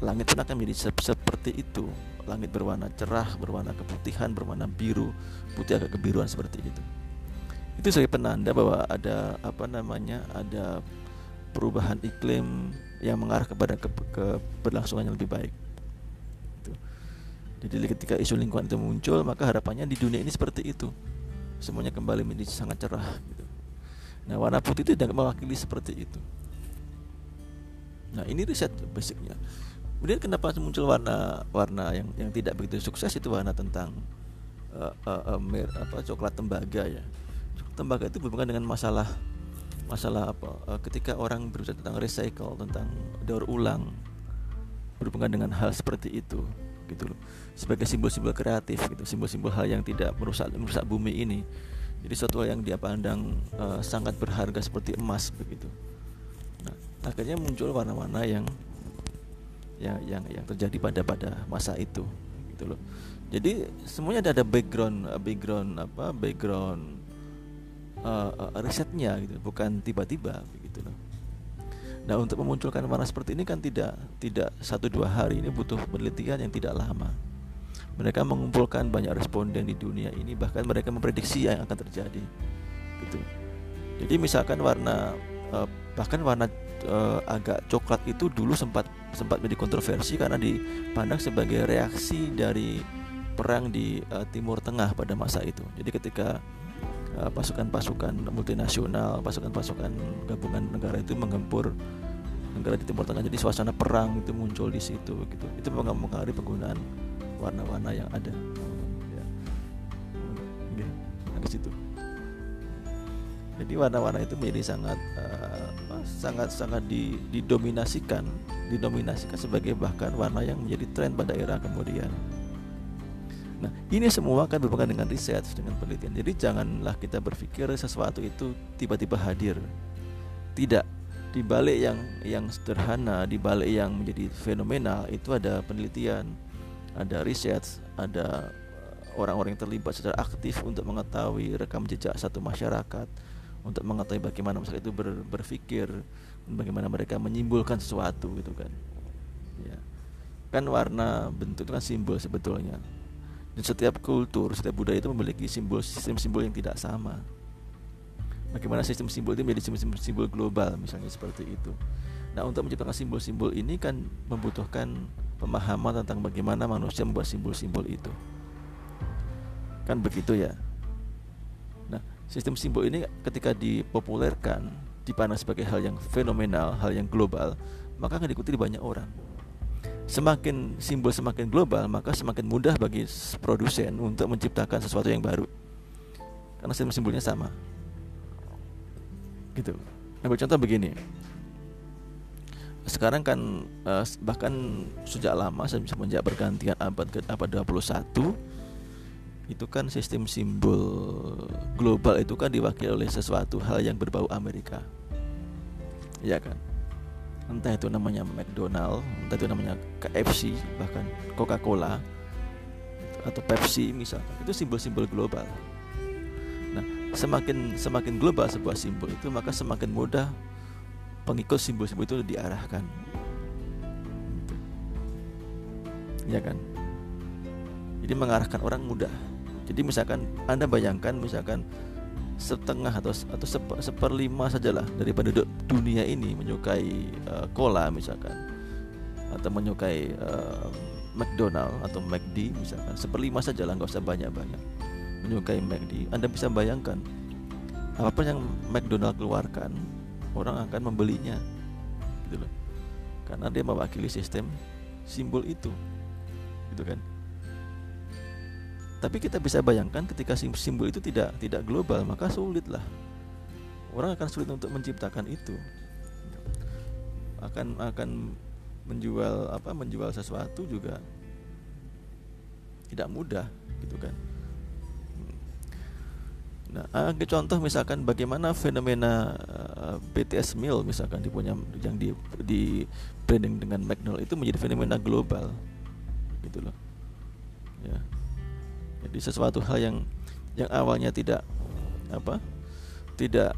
langit pun akan menjadi seperti itu. Langit berwarna cerah, berwarna keputihan, berwarna biru, putih agak kebiruan seperti itu. Itu sebagai penanda bahwa ada apa namanya, ada perubahan iklim yang mengarah kepada ke keberlangsungan yang lebih baik. Gitu. Jadi ketika isu lingkungan itu muncul, maka harapannya di dunia ini seperti itu. Semuanya kembali menjadi sangat cerah. Gitu. Nah warna putih itu tidak mewakili seperti itu. Nah ini riset basicnya. Kemudian kenapa muncul warna-warna yang yang tidak begitu sukses itu warna tentang uh, uh, uh, mer, apa coklat tembaga ya. tembakau itu berhubungan dengan masalah masalah apa uh, ketika orang berbicara tentang recycle tentang daur ulang berhubungan dengan hal seperti itu gitu loh sebagai simbol-simbol kreatif gitu simbol-simbol hal yang tidak merusak merusak bumi ini jadi suatu yang dia pandang uh, sangat berharga seperti emas begitu akhirnya muncul warna-warna yang yang yang yang terjadi pada pada masa itu gitu loh. Jadi semuanya ada ada background background apa background uh, uh, risetnya gitu bukan tiba-tiba begitu loh. Nah untuk memunculkan warna seperti ini kan tidak tidak satu dua hari. Ini butuh penelitian yang tidak lama. Mereka mengumpulkan banyak responden di dunia ini bahkan mereka memprediksi yang akan terjadi gitu. Jadi misalkan warna uh, bahkan warna uh, agak coklat itu dulu sempat sempat menjadi kontroversi karena dipandang sebagai reaksi dari perang di uh, Timur Tengah pada masa itu. Jadi ketika uh, pasukan-pasukan multinasional, pasukan-pasukan gabungan negara itu menggempur negara di Timur Tengah, jadi suasana perang itu muncul di situ gitu. Itu mempengaruhi penggunaan warna-warna yang ada. Ya. Jadi warna-warna itu menjadi sangat uh, sangat sangat didominasikan didominasikan sebagai bahkan warna yang menjadi tren pada era kemudian. Nah, ini semua kan berhubungan dengan riset, dengan penelitian. Jadi janganlah kita berpikir sesuatu itu tiba-tiba hadir. Tidak. Di balik yang yang sederhana, di balik yang menjadi fenomenal itu ada penelitian, ada riset, ada orang-orang yang terlibat secara aktif untuk mengetahui rekam jejak satu masyarakat, untuk mengetahui bagaimana masyarakat itu ber, berpikir, bagaimana mereka menyimpulkan sesuatu gitu kan. Ya. Kan warna bentuk itu kan simbol sebetulnya. Dan setiap kultur setiap budaya itu memiliki simbol sistem simbol yang tidak sama. Bagaimana sistem simbol itu menjadi simbol, simbol global misalnya seperti itu. Nah untuk menciptakan simbol-simbol ini kan membutuhkan pemahaman tentang bagaimana manusia membuat simbol-simbol itu. Kan begitu ya sistem simbol ini ketika dipopulerkan dipandang sebagai hal yang fenomenal, hal yang global, maka akan diikuti banyak orang. Semakin simbol semakin global, maka semakin mudah bagi produsen untuk menciptakan sesuatu yang baru. Karena simbol-simbolnya sama. Gitu. Ambil contoh begini. Sekarang kan eh, bahkan sejak lama semenjak bergantian abad ke abad 21 itu kan sistem simbol global itu kan diwakili oleh sesuatu hal yang berbau Amerika. Ya kan? Entah itu namanya McDonald entah itu namanya KFC bahkan Coca-Cola atau Pepsi misalkan. Itu simbol-simbol global. Nah semakin semakin global sebuah simbol itu maka semakin mudah pengikut simbol-simbol itu diarahkan. Ya kan? Jadi mengarahkan orang mudah jadi misalkan Anda bayangkan misalkan setengah atau atau seper, seperlima sajalah dari penduduk dunia ini menyukai uh, cola misalkan. Atau menyukai uh, McDonald atau McD misalkan. Seperlima sajalah nggak usah banyak-banyak menyukai McD. Anda bisa bayangkan apa pun yang McDonald keluarkan orang akan membelinya. Gitu loh. Karena dia mewakili sistem simbol itu. Gitu kan tapi kita bisa bayangkan ketika simbol itu tidak tidak global, maka sulitlah. Orang akan sulit untuk menciptakan itu. Akan akan menjual apa menjual sesuatu juga tidak mudah gitu kan. Nah, ambil contoh misalkan bagaimana fenomena uh, eh, BTS Meal misalkan dipunya yang di di branding dengan McDonald itu menjadi fenomena global gitu loh. Ya jadi sesuatu hal yang yang awalnya tidak apa tidak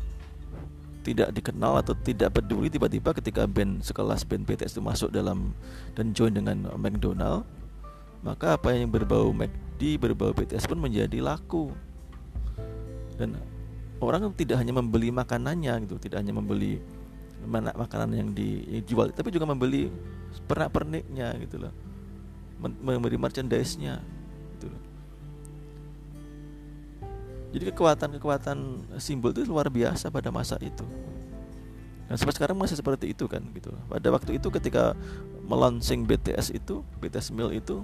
tidak dikenal atau tidak peduli tiba-tiba ketika band sekelas band BTS itu masuk dalam dan join dengan McDonald maka apa yang berbau McD berbau BTS pun menjadi laku. Dan orang tidak hanya membeli makanannya gitu tidak hanya membeli makanan yang dijual tapi juga membeli pernak perniknya gitu loh. Membeli merchandise-nya. gitu jadi kekuatan-kekuatan simbol itu luar biasa pada masa itu. Dan sampai sekarang masih seperti itu kan gitu. Pada waktu itu ketika melaunching BTS itu, BTS Meal itu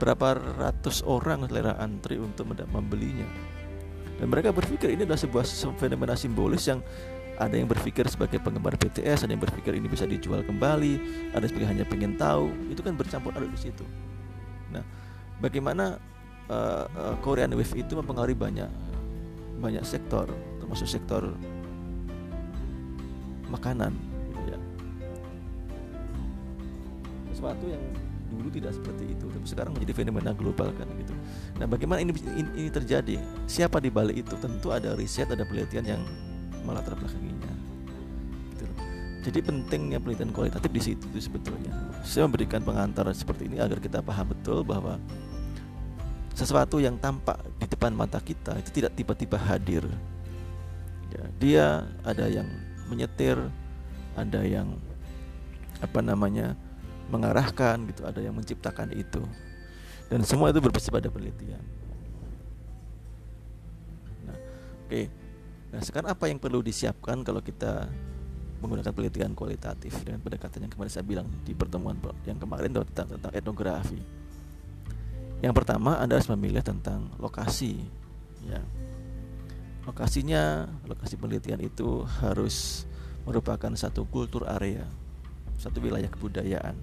berapa ratus orang selera antri untuk membelinya. dan mereka berpikir ini adalah sebuah fenomena simbolis yang ada yang berpikir sebagai penggemar BTS, ada yang berpikir ini bisa dijual kembali, ada yang hanya pengen tahu, itu kan bercampur aduk di situ. Nah, bagaimana uh, Korean Wave itu mempengaruhi banyak banyak sektor, termasuk sektor makanan, gitu ya. Sesuatu yang dulu tidak seperti itu, tapi sekarang menjadi fenomena global kan gitu. Nah, bagaimana ini, ini, terjadi? Siapa di balik itu? Tentu ada riset, ada penelitian yang melatar belakanginya gitu jadi pentingnya penelitian kualitatif di situ sebetulnya saya memberikan pengantar seperti ini agar kita paham betul bahwa sesuatu yang tampak di depan mata kita itu tidak tiba-tiba hadir ya, dia ada yang menyetir ada yang apa namanya mengarahkan gitu ada yang menciptakan itu dan semua itu berbasis pada penelitian nah oke okay. Nah, sekarang apa yang perlu disiapkan kalau kita menggunakan penelitian kualitatif dengan pendekatan yang kemarin saya bilang di pertemuan yang kemarin tentang, tentang etnografi. Yang pertama Anda harus memilih tentang lokasi, ya. Lokasinya, lokasi penelitian itu harus merupakan satu kultur area, satu wilayah kebudayaan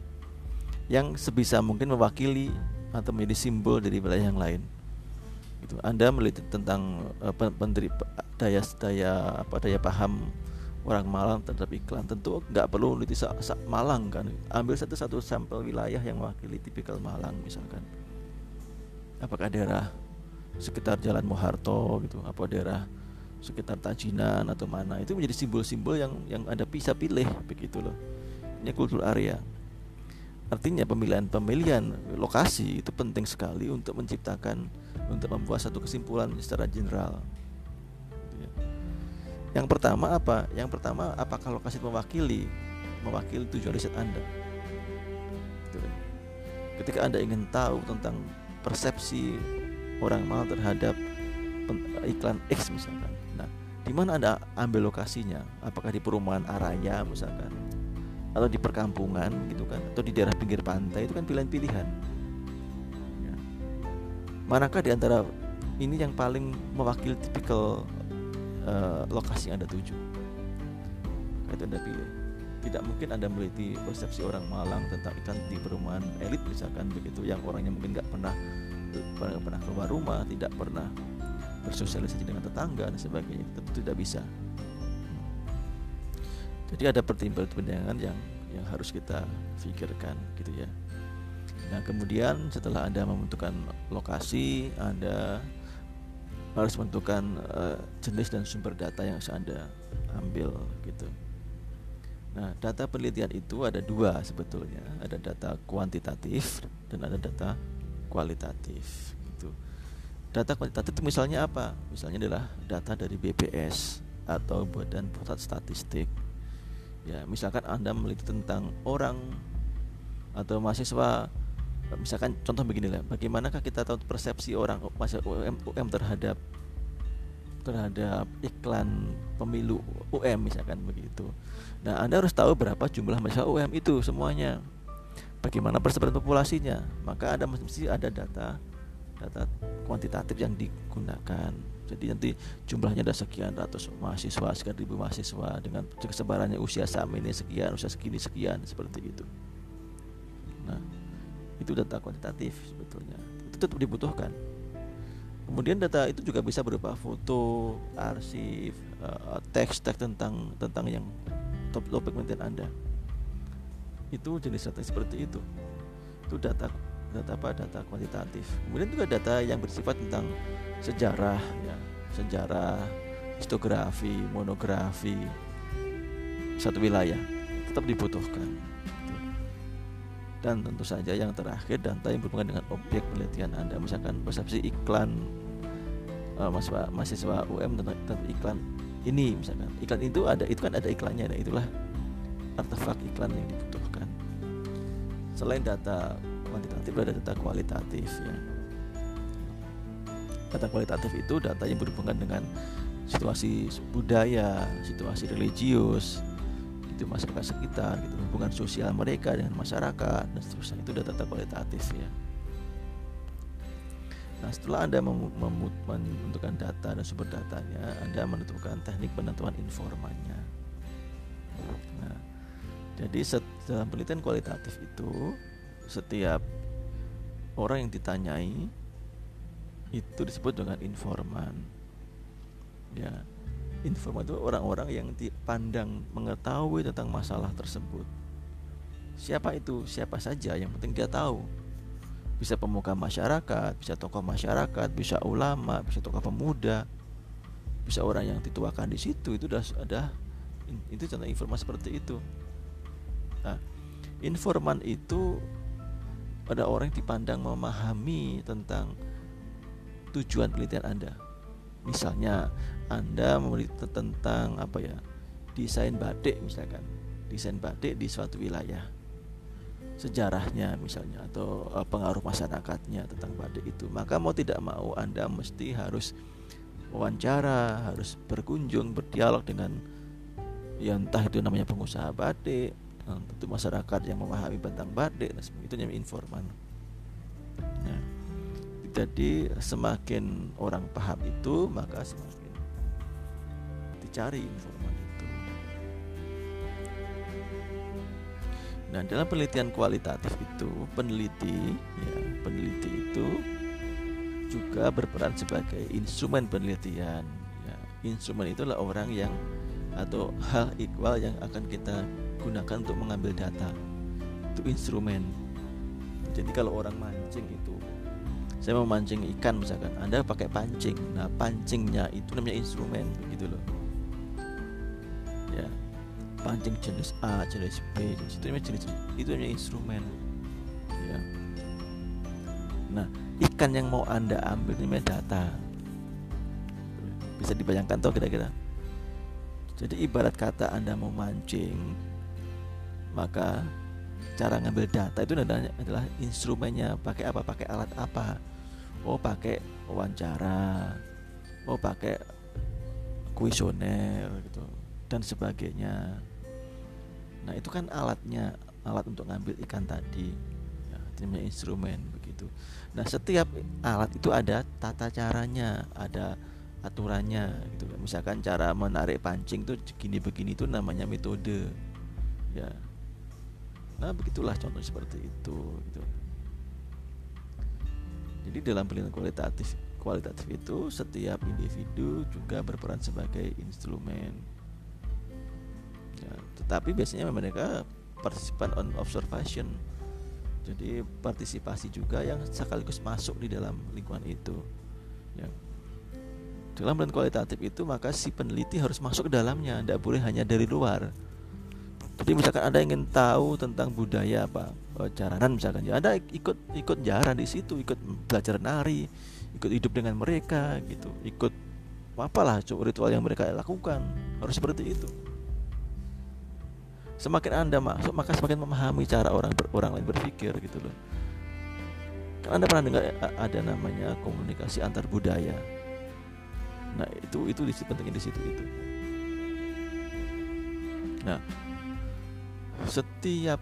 yang sebisa mungkin mewakili atau menjadi simbol dari wilayah yang lain. Gitu. Anda meliti tentang uh, daya daya apa daya paham orang Malang terhadap iklan tentu nggak perlu meneliti Malang kan ambil satu satu sampel wilayah yang mewakili tipikal Malang misalkan apakah daerah sekitar Jalan Moharto gitu apa daerah sekitar Tajinan atau mana itu menjadi simbol-simbol yang yang ada bisa pilih begitu loh ini kultur area artinya pemilihan-pemilihan lokasi itu penting sekali untuk menciptakan untuk membuat satu kesimpulan secara general yang pertama apa? Yang pertama apakah lokasi mewakili mewakili tujuan riset Anda? Gitu. Ketika Anda ingin tahu tentang persepsi orang mal terhadap iklan X misalkan. Nah, di mana Anda ambil lokasinya? Apakah di perumahan Araya misalkan? Atau di perkampungan gitu kan? Atau di daerah pinggir pantai itu kan pilihan-pilihan. Ya. Manakah di antara ini yang paling mewakili tipikal uh, lokasi yang Anda tuju. Itu Anda pilih. Tidak mungkin Anda meliti persepsi orang Malang tentang ikan di perumahan elit misalkan begitu yang orangnya mungkin nggak pernah pernah pernah keluar rumah, tidak pernah bersosialisasi dengan tetangga dan sebagainya. Tentu tidak bisa. Jadi ada pertimbangan-pertimbangan yang yang harus kita pikirkan gitu ya. Nah kemudian setelah Anda membentukkan lokasi, Anda harus menentukan uh, jenis dan sumber data yang anda ambil gitu. Nah, data penelitian itu ada dua sebetulnya, ada data kuantitatif dan ada data kualitatif. Gitu. Data kuantitatif itu misalnya apa? Misalnya adalah data dari BPS atau Badan Pusat Statistik. Ya, misalkan anda meliti tentang orang atau mahasiswa misalkan contoh begini lah bagaimanakah kita tahu persepsi orang masa UM, UM terhadap terhadap iklan pemilu UM misalkan begitu nah anda harus tahu berapa jumlah mahasiswa UM itu semuanya. Bagaimana persebaran populasinya? Maka ada mesti ada data data kuantitatif yang digunakan. Jadi nanti jumlahnya ada sekian ratus mahasiswa sekian ribu mahasiswa dengan kesebarannya usia sama ini sekian usia segini sekian seperti itu. Nah itu data kuantitatif sebetulnya. Itu tetap dibutuhkan. Kemudian data itu juga bisa berupa foto arsip uh, teks teks tentang tentang yang top topik penelitian anda. Itu jenis data seperti itu. Itu data data apa? Data kuantitatif. Kemudian juga data yang bersifat tentang sejarah ya. Sejarah histografi monografi satu wilayah. Tetap dibutuhkan. Dan tentu saja yang terakhir data yang berhubungan dengan objek penelitian Anda. Misalkan persepsi iklan uh, mahasiswa, mahasiswa UM tentang iklan ini misalkan. Iklan itu ada itu kan ada iklannya. Dan itulah artefak iklan yang dibutuhkan. Selain data kuantitatif ada data kualitatif ya. Data kualitatif itu data yang berhubungan dengan situasi budaya situasi religius itu masyarakat sekitar gitu. Hubungan sosial mereka dengan masyarakat dan seterusnya. Itu data-data kualitatif ya Nah, setelah Anda menentukan data dan sumber datanya, Anda menentukan teknik penentuan informannya. Nah, jadi dalam penelitian kualitatif itu setiap orang yang ditanyai itu disebut dengan informan. Ya, informan itu orang-orang yang dipandang mengetahui tentang masalah tersebut. Siapa itu? Siapa saja yang penting dia tahu bisa pemuka masyarakat, bisa tokoh masyarakat, bisa ulama, bisa tokoh pemuda, bisa orang yang dituakan di situ itu sudah ada itu contoh informasi seperti itu. Nah, informan itu pada orang yang dipandang memahami tentang tujuan penelitian Anda. Misalnya Anda meneliti tentang apa ya? desain batik misalkan. Desain batik di suatu wilayah sejarahnya misalnya atau uh, pengaruh masyarakatnya tentang batik itu maka mau tidak mau anda mesti harus wawancara harus berkunjung berdialog dengan yang entah itu namanya pengusaha batik tentu masyarakat yang memahami tentang batik dan itu namanya informan. Nah, jadi semakin orang paham itu maka semakin dicari informan Nah, dalam penelitian kualitatif itu, peneliti, ya, peneliti itu juga berperan sebagai instrumen penelitian. Ya, instrumen itulah orang yang atau hal ikhwal yang akan kita gunakan untuk mengambil data. Itu instrumen. Jadi kalau orang mancing itu, saya mau mancing ikan misalkan, Anda pakai pancing. Nah, pancingnya itu namanya instrumen, begitu loh. Pancing jenis A, jenis B, jenis itu jenis itu namanya instrumen. Ya. Nah, ikan yang mau anda ambil ini data. Bisa dibayangkan tuh kira-kira. Jadi ibarat kata anda mau mancing, maka cara ngambil data itu adalah, adalah instrumennya. Pakai apa? Pakai alat apa? Oh, pakai wawancara. Oh, pakai kuesioner gitu dan sebagainya. Nah itu kan alatnya, alat untuk ngambil ikan tadi, ya, namanya instrumen begitu. Nah setiap alat itu ada tata caranya, ada aturannya gitu. Misalkan cara menarik pancing tuh begini begini itu namanya metode, ya. Nah begitulah contoh seperti itu gitu. Jadi dalam penelitian kualitatif kualitatif itu setiap individu juga berperan sebagai instrumen ya, tetapi biasanya mereka partisipan on observation. Jadi partisipasi juga yang sekaligus masuk di dalam lingkungan itu. Ya. dalam dan kualitatif itu maka si peneliti harus masuk ke dalamnya tidak boleh hanya dari luar. Jadi misalkan anda ingin tahu tentang budaya apa eh, jaranan misalkan ya anda ikut ikut jaran di situ ikut belajar nari ikut hidup dengan mereka gitu ikut apalah ritual yang mereka lakukan harus seperti itu semakin anda masuk maka semakin memahami cara orang orang lain berpikir gitu loh. Kan anda pernah dengar ada namanya komunikasi antar budaya. Nah itu itu pentingnya di situ itu. Nah setiap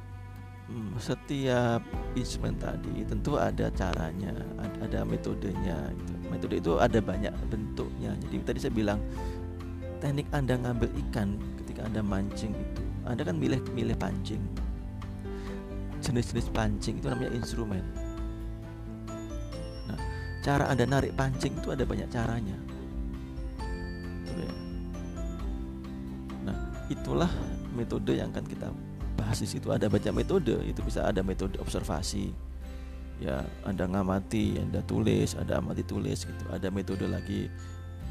hmm, setiap instrumen tadi tentu ada caranya ada, ada metodenya gitu. metode itu ada banyak bentuknya. Jadi tadi saya bilang teknik anda ngambil ikan ketika anda mancing itu anda kan milih milih pancing. Jenis-jenis pancing itu namanya instrumen. Nah, cara Anda narik pancing itu ada banyak caranya. Ya. Nah, itulah metode yang akan kita bahas di situ. Ada banyak metode, itu bisa ada metode observasi. Ya, Anda ngamati, Anda tulis, ada amati tulis gitu. Ada metode lagi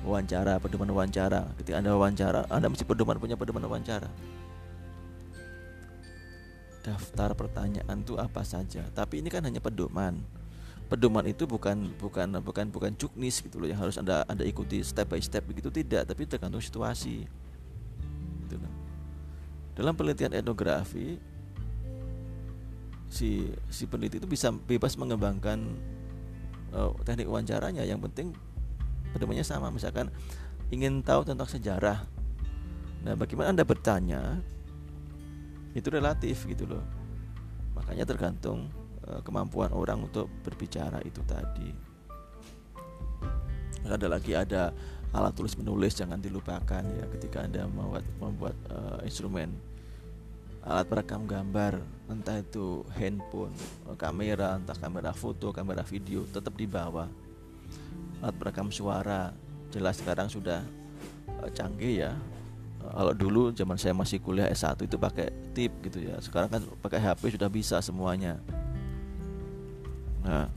wawancara, pedoman wawancara. Ketika Anda wawancara, Anda mesti pedoman punya pedoman wawancara daftar pertanyaan itu apa saja. Tapi ini kan hanya pedoman. Pedoman itu bukan bukan bukan bukan juknis gitu loh yang harus anda anda ikuti step by step begitu tidak tapi tergantung situasi. Gitu kan. Dalam penelitian etnografi si si peneliti itu bisa bebas mengembangkan uh, teknik wawancaranya. Yang penting pedomannya sama misalkan ingin tahu tentang sejarah. Nah bagaimana anda bertanya itu relatif gitu loh. Makanya tergantung uh, kemampuan orang untuk berbicara itu tadi. Ada lagi ada alat tulis menulis jangan dilupakan ya ketika anda membuat membuat uh, instrumen. Alat perekam gambar entah itu handphone kamera entah kamera foto kamera video tetap dibawa alat perekam suara jelas sekarang sudah canggih ya kalau dulu zaman saya masih kuliah S1 itu pakai tip gitu ya. Sekarang kan pakai HP sudah bisa semuanya. Nah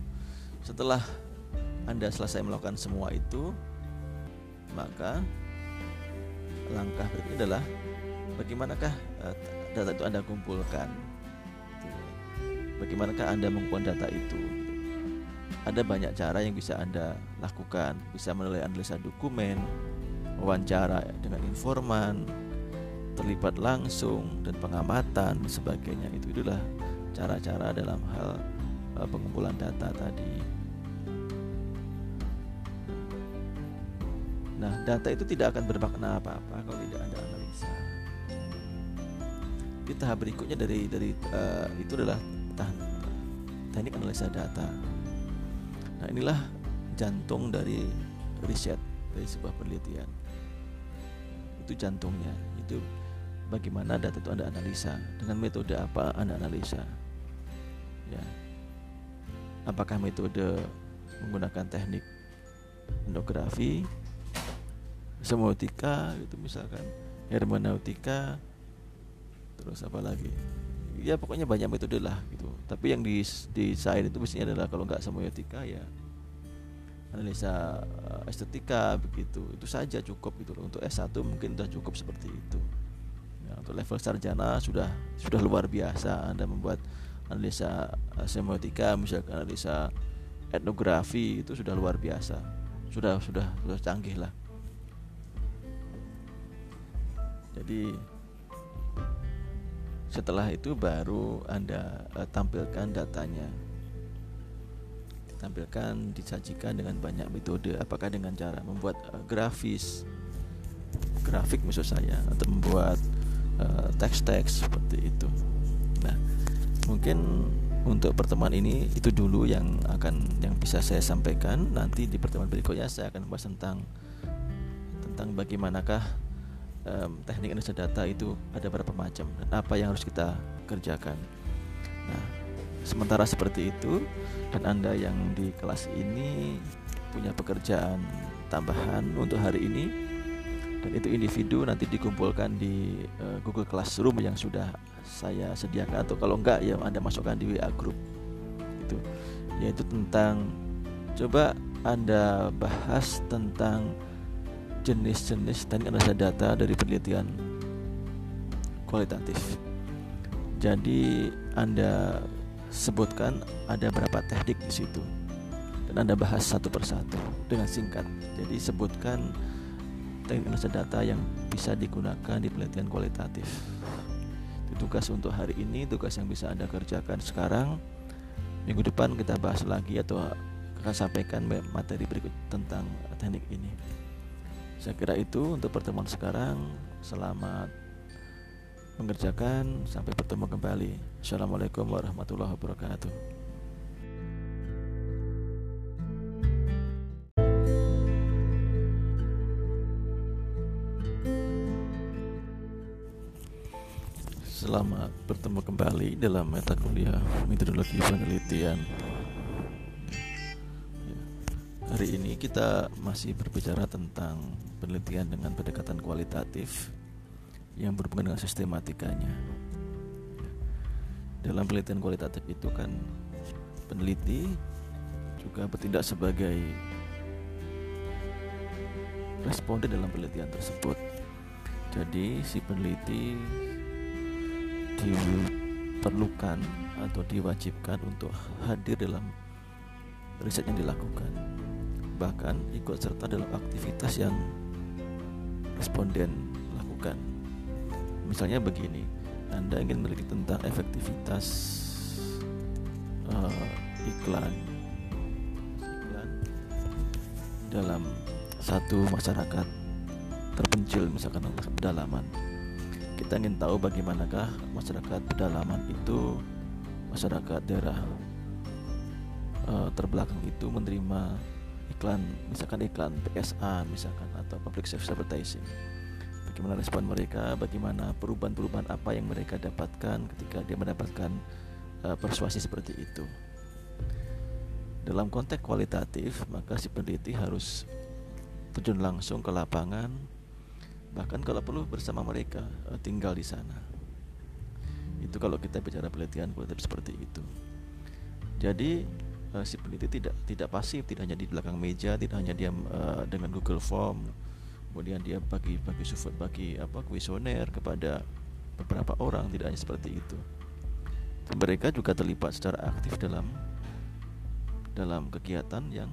setelah anda selesai melakukan semua itu maka langkah berikutnya adalah bagaimanakah uh, data itu Anda kumpulkan? Bagaimanakah Anda mengumpulkan data itu? Ada banyak cara yang bisa Anda lakukan. Bisa melalui analisa dokumen wawancara dengan informan terlibat langsung dan pengamatan sebagainya itu itulah cara-cara dalam hal uh, pengumpulan data tadi Nah, data itu tidak akan bermakna apa-apa kalau tidak ada analisa. Di tahap berikutnya dari dari uh, itu adalah teknik analisa data. Nah, inilah jantung dari riset dari sebuah penelitian. Itu jantungnya. Itu bagaimana data itu Anda analisa, dengan metode apa Anda analisa. Ya. Apakah metode menggunakan teknik etnografi semiotika gitu misalkan hermeneutika terus apa lagi ya pokoknya banyak metode lah gitu tapi yang di di itu biasanya adalah kalau nggak semiotika ya analisa uh, estetika begitu. Itu saja cukup gitu loh. Untuk S1 mungkin sudah cukup seperti itu. Ya, untuk level sarjana sudah sudah luar biasa. Anda membuat analisa uh, semiotika misalkan analisa etnografi itu sudah luar biasa. Sudah sudah sudah canggih lah. Jadi setelah itu baru anda uh, tampilkan datanya ditampilkan disajikan dengan banyak metode. Apakah dengan cara membuat uh, grafis grafik maksud saya atau membuat uh, teks-teks seperti itu. Nah mungkin untuk pertemuan ini itu dulu yang akan yang bisa saya sampaikan. Nanti di pertemuan berikutnya saya akan membahas tentang tentang bagaimanakah um, teknik analisa data itu ada berapa macam dan apa yang harus kita kerjakan. Nah, sementara seperti itu dan Anda yang di kelas ini punya pekerjaan tambahan untuk hari ini dan itu individu nanti dikumpulkan di uh, Google Classroom yang sudah saya sediakan atau kalau enggak ya Anda masukkan di WA group itu yaitu tentang coba Anda bahas tentang jenis-jenis teknik analisa data dari penelitian kualitatif. Jadi Anda sebutkan ada berapa teknik di situ dan Anda bahas satu persatu dengan singkat. Jadi sebutkan teknik analisa data yang bisa digunakan di penelitian kualitatif. Itu tugas untuk hari ini, tugas yang bisa Anda kerjakan sekarang. Minggu depan kita bahas lagi atau akan sampaikan materi berikut tentang teknik ini. Saya kira itu untuk pertemuan sekarang. Selamat mengerjakan. Sampai bertemu kembali. Assalamualaikum warahmatullahi wabarakatuh. Selamat bertemu kembali dalam mata kuliah metodologi penelitian. Hari ini kita masih berbicara tentang penelitian dengan pendekatan kualitatif yang berhubungan dengan sistematikanya. Dalam penelitian kualitatif itu kan peneliti juga bertindak sebagai responden dalam penelitian tersebut. Jadi si peneliti diperlukan atau diwajibkan untuk hadir dalam riset yang dilakukan bahkan ikut serta dalam aktivitas yang responden. Misalnya begini, Anda ingin meneliti tentang efektivitas uh, iklan iklan dalam satu masyarakat terpencil misalkan pedalaman. Kita ingin tahu bagaimanakah masyarakat pedalaman itu masyarakat daerah uh, terbelakang itu menerima iklan misalkan iklan PSA misalkan atau public service advertising bagaimana respon mereka bagaimana perubahan-perubahan apa yang mereka dapatkan ketika dia mendapatkan uh, persuasi seperti itu. Dalam konteks kualitatif maka si peneliti harus terjun langsung ke lapangan bahkan kalau perlu bersama mereka uh, tinggal di sana. Itu kalau kita bicara penelitian kualitatif seperti itu. Jadi uh, si peneliti tidak tidak pasif, tidak hanya di belakang meja, tidak hanya diam uh, dengan Google Form, kemudian dia bagi bagi support bagi apa kuesioner kepada beberapa orang, tidak hanya seperti itu. Mereka juga terlibat secara aktif dalam dalam kegiatan yang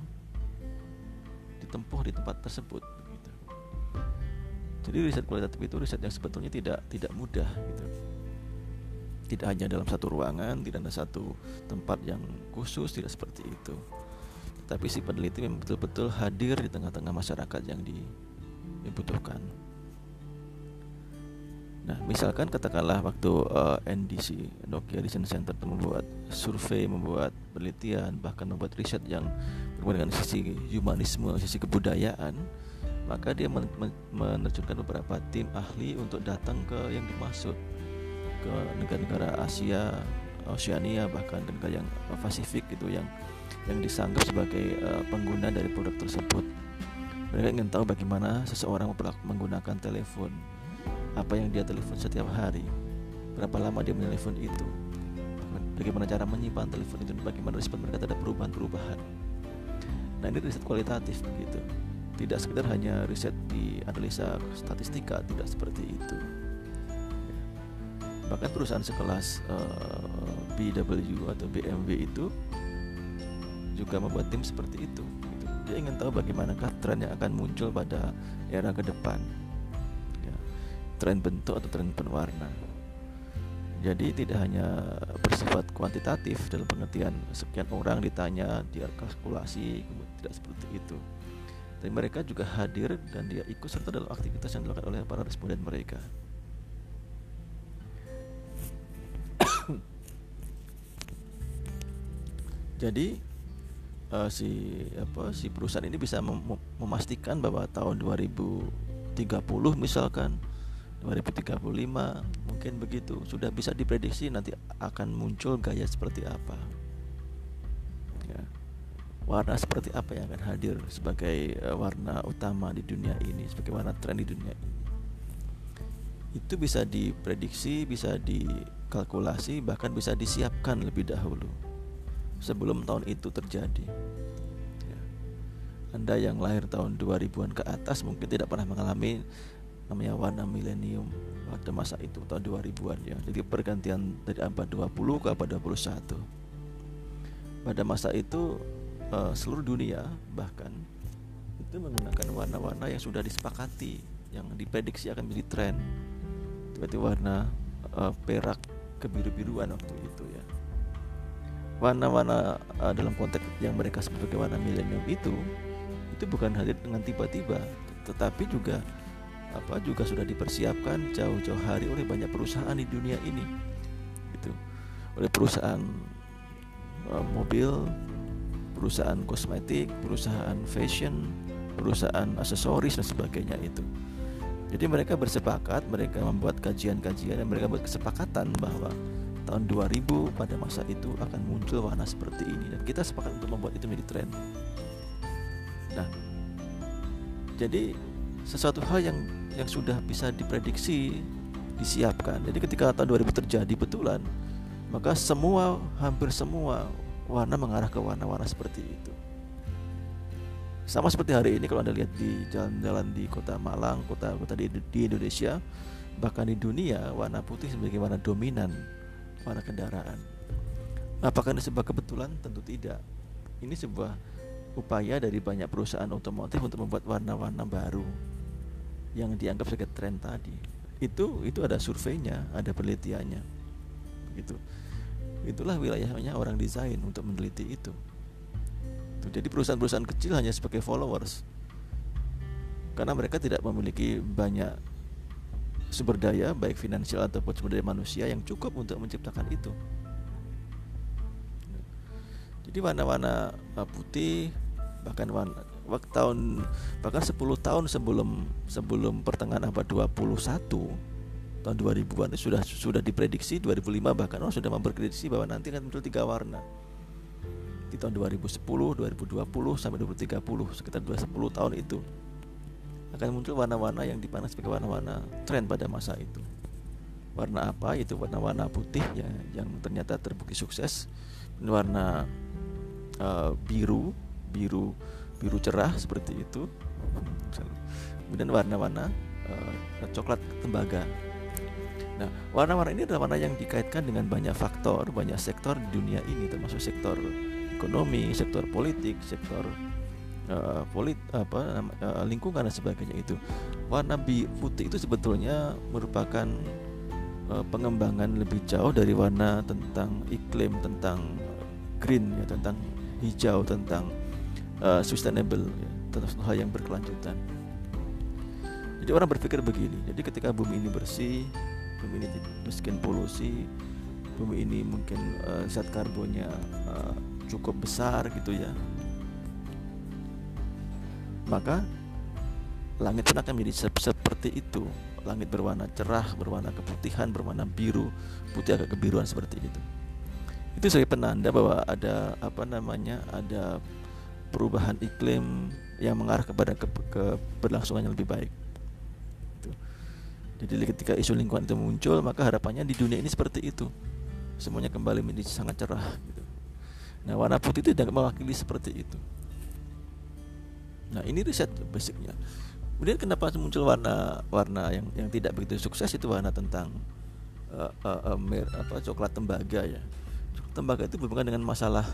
ditempuh di tempat tersebut. Gitu. Jadi riset kualitatif itu riset yang sebetulnya tidak tidak mudah gitu tidak hanya dalam satu ruangan, tidak ada satu tempat yang khusus, tidak seperti itu. Tapi si peneliti memang betul-betul hadir di tengah-tengah masyarakat yang dibutuhkan. Nah, misalkan katakanlah waktu uh, eh, NDC Nokia Design Center membuat survei, membuat penelitian, bahkan membuat riset yang berhubungan dengan sisi humanisme, sisi kebudayaan, maka dia menerjunkan beberapa tim ahli untuk datang ke yang dimaksud ke negara-negara Asia, Oceania bahkan negara yang Pasifik gitu yang yang disanggap sebagai uh, pengguna dari produk tersebut. Mereka ingin tahu bagaimana seseorang menggunakan telepon, apa yang dia telepon setiap hari, berapa lama dia menelepon itu, bagaimana cara menyimpan telepon itu, bagaimana respon mereka terhadap perubahan-perubahan. Nah ini riset kualitatif begitu, tidak sekedar hanya riset di analisa statistika, tidak seperti itu. Bahkan perusahaan sekelas uh, eh, BW atau BMW itu juga membuat tim seperti itu. Dia ingin tahu bagaimanakah tren yang akan muncul pada era ke depan. Ya, tren bentuk atau tren penwarna jadi tidak hanya bersifat kuantitatif dalam pengertian sekian orang ditanya dia kalkulasi tidak seperti itu. Tapi mereka juga hadir dan dia ikut serta dalam aktivitas yang dilakukan oleh para responden mereka. Jadi uh, si apa si perusahaan ini bisa mem memastikan bahwa tahun 2030 misalkan 2035 mungkin begitu sudah bisa diprediksi nanti akan muncul gaya seperti apa. Ya. warna seperti apa yang akan hadir sebagai uh, warna utama di dunia ini sebagai warna tren di dunia ini. Itu bisa diprediksi bisa dikalkulasi bahkan bisa disiapkan lebih dahulu sebelum tahun itu terjadi. Ya. Anda yang lahir tahun 2000-an ke atas mungkin tidak pernah mengalami namanya warna milenium pada masa itu tahun 2000-an ya. Jadi pergantian dari abad 20 ke abad 21. Pada masa itu uh, seluruh dunia bahkan itu menggunakan warna-warna yang sudah disepakati yang diprediksi akan menjadi tren. Seperti warna uh, perak kebiru-biruan waktu itu ya warna-warna uh, dalam konteks yang mereka sebagai warna milenium itu itu bukan hadir dengan tiba-tiba tetapi juga apa juga sudah dipersiapkan jauh-jauh hari oleh banyak perusahaan di dunia ini itu oleh perusahaan uh, mobil perusahaan kosmetik perusahaan fashion perusahaan aksesoris dan sebagainya itu. Jadi mereka bersepakat mereka membuat kajian-kajian dan mereka buat kesepakatan bahwa tahun 2000 pada masa itu akan muncul warna seperti ini dan kita sepakat untuk membuat itu menjadi tren. Nah, jadi sesuatu hal yang yang sudah bisa diprediksi disiapkan. Jadi ketika tahun 2000 terjadi betulan, maka semua hampir semua warna mengarah ke warna-warna seperti itu. Sama seperti hari ini kalau Anda lihat di jalan-jalan di kota Malang, kota-kota di, di Indonesia, bahkan di dunia warna putih sebagai warna dominan warna kendaraan. Apakah ini sebuah kebetulan? Tentu tidak. Ini sebuah upaya dari banyak perusahaan otomotif untuk membuat warna-warna baru yang dianggap sebagai tren tadi. Itu itu ada surveinya, ada penelitiannya. Gitu. Itulah wilayahnya orang desain untuk meneliti itu. Jadi perusahaan-perusahaan kecil hanya sebagai followers. Karena mereka tidak memiliki banyak sumber daya baik finansial ataupun sumber daya manusia yang cukup untuk menciptakan itu. Jadi warna-warna putih bahkan waktu tahun bahkan 10 tahun sebelum sebelum pertengahan abad 21 tahun 2000-an sudah sudah diprediksi 2005 bahkan orang sudah memprediksi bahwa nanti akan muncul tiga warna di tahun 2010, 2020 sampai 2030 sekitar 20 tahun itu akan muncul warna-warna yang dipandang sebagai warna-warna tren pada masa itu. Warna apa? Itu warna-warna putih ya yang ternyata terbukti sukses. Warna uh, biru, biru biru cerah seperti itu. Kemudian warna-warna uh, coklat tembaga. Nah, warna-warna ini adalah warna yang dikaitkan dengan banyak faktor, banyak sektor di dunia ini termasuk sektor ekonomi, sektor politik, sektor uh, polit apa uh, lingkungan dan sebagainya itu. Warna putih itu sebetulnya merupakan uh, pengembangan lebih jauh dari warna tentang iklim, tentang green ya, tentang hijau, tentang uh, sustainable ya, tentang hal yang berkelanjutan. Jadi orang berpikir begini. Jadi ketika bumi ini bersih, bumi ini miskin polusi, bumi ini mungkin uh, zat karbonnya uh, cukup besar gitu ya maka langit pun akan menjadi seperti itu langit berwarna cerah berwarna keputihan berwarna biru putih agak kebiruan seperti itu itu sebagai penanda bahwa ada apa namanya ada perubahan iklim yang mengarah kepada ke, keberlangsungan yang lebih baik gitu. jadi ketika isu lingkungan itu muncul maka harapannya di dunia ini seperti itu semuanya kembali menjadi sangat cerah gitu. Nah, warna putih itu tidak mewakili seperti itu. Nah, ini riset basicnya. Kemudian kenapa muncul warna warna yang yang tidak begitu sukses itu warna tentang uh, uh, uh, mer, apa coklat tembaga ya. Coklat tembaga itu berhubungan dengan masalah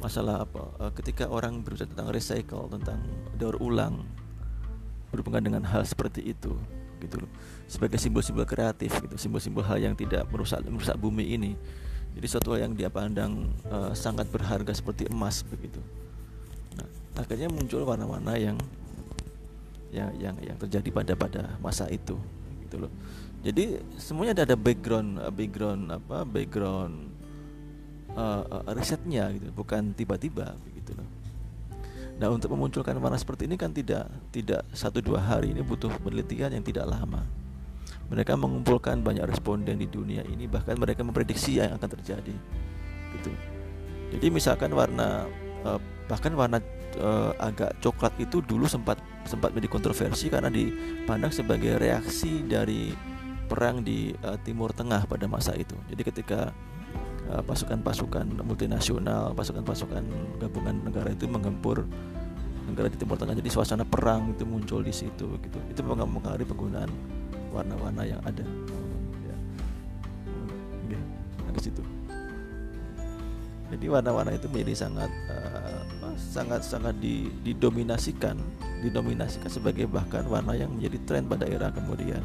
masalah apa? Uh, ketika orang berbicara tentang recycle, tentang daur ulang berhubungan dengan hal seperti itu gitu loh. Sebagai simbol-simbol kreatif gitu, simbol-simbol hal yang tidak merusak merusak bumi ini jadi suatu yang dia pandang uh, sangat berharga seperti emas begitu akhirnya muncul warna-warna yang yang yang yang terjadi pada pada masa itu gitu loh. Jadi semuanya ada ada background eh, background apa background uh, risetnya gitu bukan tiba-tiba begitu loh. Nah untuk memunculkan warna seperti ini kan tidak tidak satu dua hari ini butuh penelitian yang tidak lama. Mereka mengumpulkan banyak responden di dunia ini bahkan mereka memprediksi yang akan terjadi gitu. Jadi misalkan warna uh, bahkan warna uh, agak coklat itu dulu sempat sempat menjadi kontroversi karena dipandang sebagai reaksi dari perang di uh, Timur Tengah pada masa itu. Jadi ketika pasukan-pasukan uh, multinasional pasukan-pasukan gabungan negara itu menggempur negara di Timur Tengah jadi suasana perang itu muncul di situ gitu. Itu mempengaruhi penggunaan warna-warna yang ada. Ya. Di situ jadi warna-warna itu menjadi sangat uh, sangat sangat di, didominasikan didominasikan sebagai bahkan warna yang menjadi tren pada era kemudian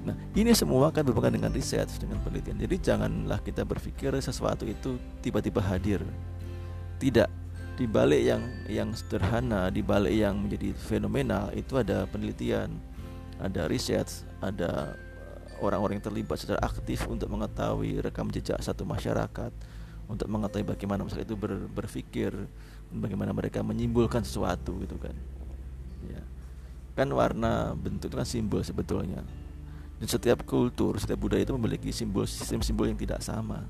Nah, ini semua kan berhubungan dengan riset, dengan penelitian. Jadi janganlah kita berpikir sesuatu itu tiba-tiba hadir. Tidak. Di balik yang yang sederhana, di balik yang menjadi fenomenal itu ada penelitian, ada riset, ada orang-orang yang terlibat secara aktif untuk mengetahui rekam jejak satu masyarakat, untuk mengetahui bagaimana masyarakat itu ber, berpikir, bagaimana mereka menyimpulkan sesuatu gitu kan. Ya. Kan warna bentuk itu kan simbol sebetulnya. Dan setiap kultur, setiap budaya itu memiliki simbol sistem simbol yang tidak sama.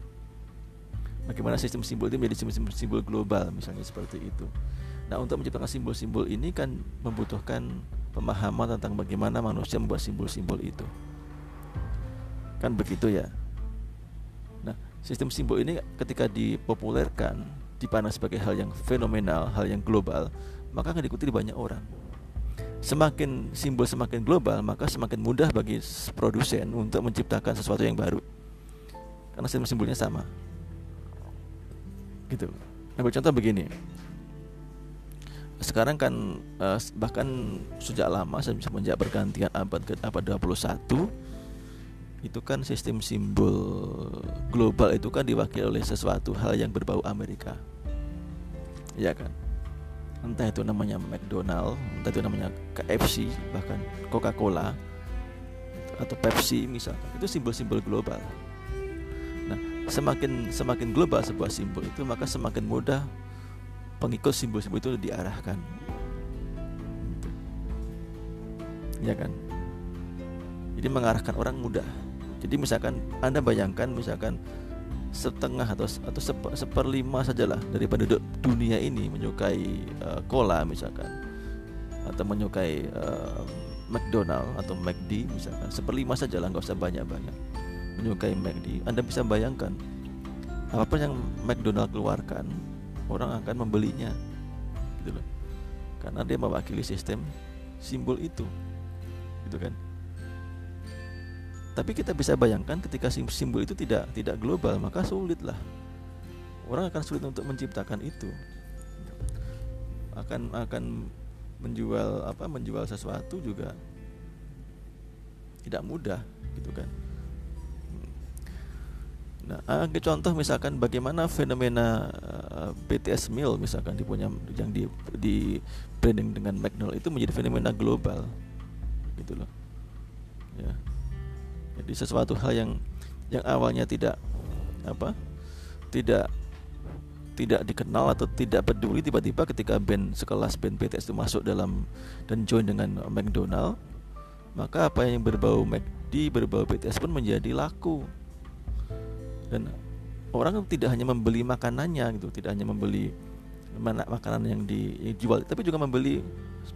Bagaimana sistem simbol itu menjadi simbol, simbol global misalnya seperti itu. Nah, untuk menciptakan simbol-simbol ini kan membutuhkan pemahaman tentang bagaimana manusia membuat simbol-simbol itu. Kan begitu ya. Sistem simbol ini ketika dipopulerkan, dipandang sebagai hal yang fenomenal, hal yang global, maka akan diikuti banyak orang. Semakin simbol semakin global, maka semakin mudah bagi produsen untuk menciptakan sesuatu yang baru. Karena sistem simbolnya sama. Gitu. Nah, contoh begini sekarang kan uh, bahkan sejak lama semenjak pergantian abad ke abad 21 itu kan sistem simbol global itu kan diwakili oleh sesuatu hal yang berbau Amerika. Ya kan? Entah itu namanya McDonald entah itu namanya KFC bahkan Coca-Cola atau Pepsi misalkan. Itu simbol-simbol global. Nah semakin semakin global sebuah simbol itu maka semakin mudah pengikut simbol-simbol itu diarahkan. Ya kan? Jadi mengarahkan orang mudah jadi misalkan anda bayangkan misalkan setengah atau atau seper, seperlima sajalah dari penduduk dunia ini menyukai uh, cola misalkan. Atau menyukai uh, McDonald atau McD misalkan. Seperlima sajalah nggak usah banyak-banyak menyukai McD. Anda bisa bayangkan apa pun yang McDonald keluarkan orang akan membelinya gitu loh. Karena dia mewakili sistem simbol itu gitu kan tapi kita bisa bayangkan ketika simbol itu tidak tidak global maka sulit lah orang akan sulit untuk menciptakan itu. Akan akan menjual apa menjual sesuatu juga tidak mudah gitu kan. Nah ambil contoh misalkan bagaimana fenomena uh, eh, BTS meal misalkan dipunya yang di di branding dengan McDonald itu menjadi fenomena global gitu loh. Ya jadi sesuatu hal yang yang awalnya tidak apa tidak tidak dikenal atau tidak peduli tiba-tiba ketika band sekelas band BTS itu masuk dalam dan join dengan McDonald maka apa yang berbau McD berbau BTS pun menjadi laku. Dan orang tidak hanya membeli makanannya gitu tidak hanya membeli mana makanan yang dijual tapi juga membeli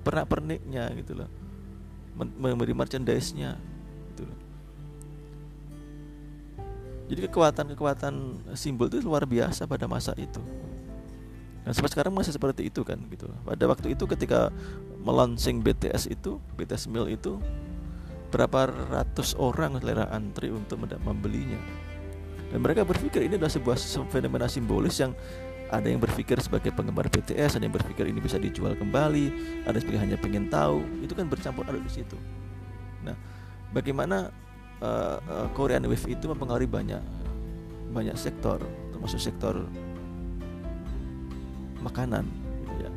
pernak perniknya gitu loh. Membeli merchandise-nya. gitu jadi kekuatan-kekuatan simbol itu luar biasa pada masa itu. Dan sampai sekarang masih seperti itu kan gitu. Pada waktu itu ketika melaunching BTS itu, BTS Meal itu berapa ratus orang selera antri untuk membelinya. Dan mereka berpikir ini adalah sebuah fenomena simbolis yang ada yang berpikir sebagai penggemar BTS, ada yang berpikir ini bisa dijual kembali, ada yang hanya pengen tahu, itu kan bercampur aduk di situ. Nah, bagaimana uh, Korean Wave itu mempengaruhi banyak banyak sektor termasuk sektor makanan gitu ya.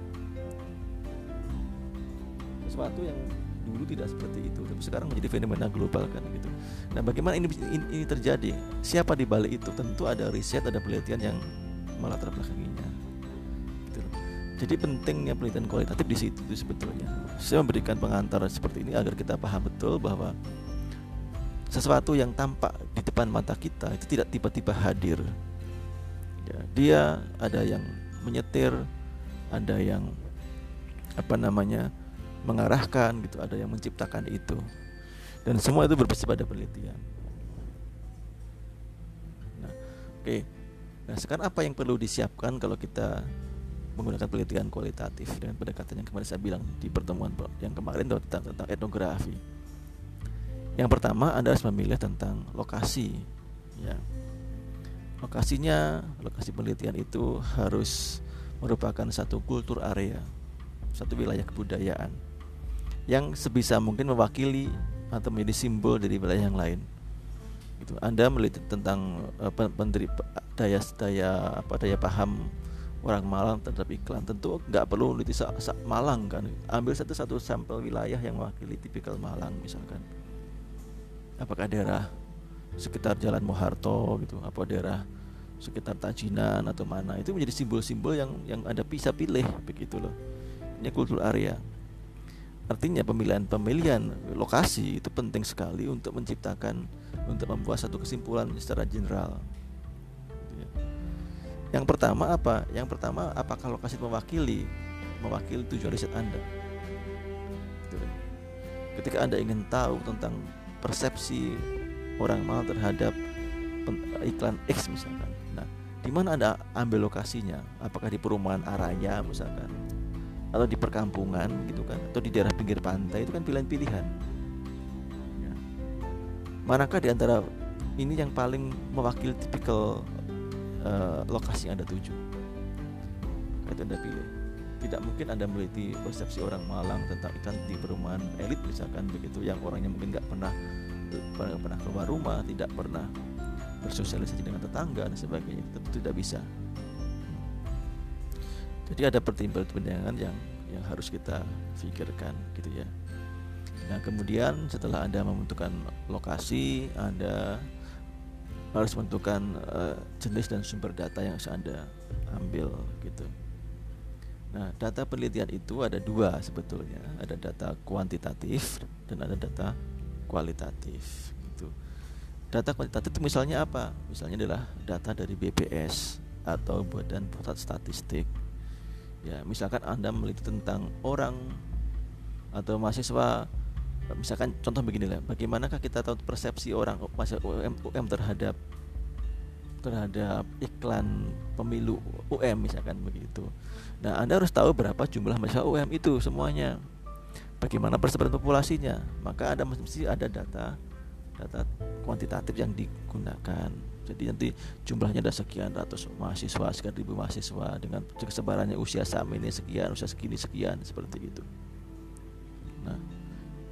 Sesuatu yang dulu tidak seperti itu tapi sekarang menjadi fenomena global kan gitu. Nah bagaimana ini, ini, ini terjadi? Siapa di balik itu? Tentu ada riset ada penelitian yang melatar belakanginya gitu jadi pentingnya penelitian kualitatif di situ sebetulnya. Saya memberikan pengantar seperti ini agar kita paham betul bahwa sesuatu yang tampak di depan mata kita itu tidak tiba-tiba hadir. Ya, dia ada yang menyetir, ada yang apa namanya mengarahkan gitu, ada yang menciptakan itu, dan semua itu berbasis pada penelitian. Nah, oke. Okay. Nah, sekarang apa yang perlu disiapkan kalau kita menggunakan penelitian kualitatif dengan pendekatan yang kemarin saya bilang di pertemuan yang kemarin tentang tentang etnografi yang pertama Anda harus memilih tentang lokasi ya. Lokasinya, lokasi penelitian itu harus merupakan satu kultur area, satu wilayah kebudayaan yang sebisa mungkin mewakili atau menjadi simbol dari wilayah yang lain. Gitu. Anda meliti tentang uh, daya daya apa daya paham orang Malang terhadap iklan tentu nggak perlu meneliti Malang kan ambil satu satu sampel wilayah yang mewakili tipikal Malang misalkan apakah daerah sekitar Jalan Moharto gitu apa daerah sekitar Tajinan atau mana? Itu menjadi simbol-simbol yang yang ada bisa pilih begitu loh. Ini kultur area artinya pemilihan-pemilihan lokasi itu penting sekali untuk menciptakan untuk membuat satu kesimpulan secara general. Gitu ya. yang pertama apa? Yang pertama apakah lokasi mewakili mewakili tujuan riset anda? Gitu ketika anda ingin tahu tentang persepsi orang mal terhadap iklan X misalkan. Nah, di mana Anda ambil lokasinya? Apakah di perumahan Araya misalkan? Atau di perkampungan gitu kan? Atau di daerah pinggir pantai itu kan pilihan-pilihan. Ya. Manakah di antara ini yang paling mewakili tipikal uh, lokasi yang Anda tuju? Itu Anda pilih tidak mungkin anda meliti persepsi orang Malang tentang ikan di perumahan elit misalkan begitu yang orangnya mungkin nggak pernah pernah pernah keluar rumah tidak pernah bersosialisasi dengan tetangga dan sebagainya tentu tidak bisa. Jadi ada pertimbangan yang yang harus kita pikirkan gitu ya. Nah kemudian setelah anda membentukkan lokasi anda harus menentukan uh, jenis dan sumber data yang harus anda ambil gitu Nah, data penelitian itu ada dua sebetulnya, ada data kuantitatif dan ada data kualitatif. Gitu. Data kuantitatif itu misalnya apa? Misalnya adalah data dari BPS atau Badan Pusat Statistik. Ya, misalkan Anda meliti tentang orang atau mahasiswa misalkan contoh begini lah, bagaimanakah kita tahu persepsi orang mahasiswa UM, UM terhadap terhadap iklan pemilu UM misalkan begitu. Nah, Anda harus tahu berapa jumlah mahasiswa UM itu semuanya. Bagaimana persebaran populasinya? Maka ada mesti ada data data kuantitatif yang digunakan. Jadi nanti jumlahnya ada sekian ratus mahasiswa, sekian ribu mahasiswa dengan kesebarannya usia sama ini sekian, usia segini sekian seperti itu. Nah,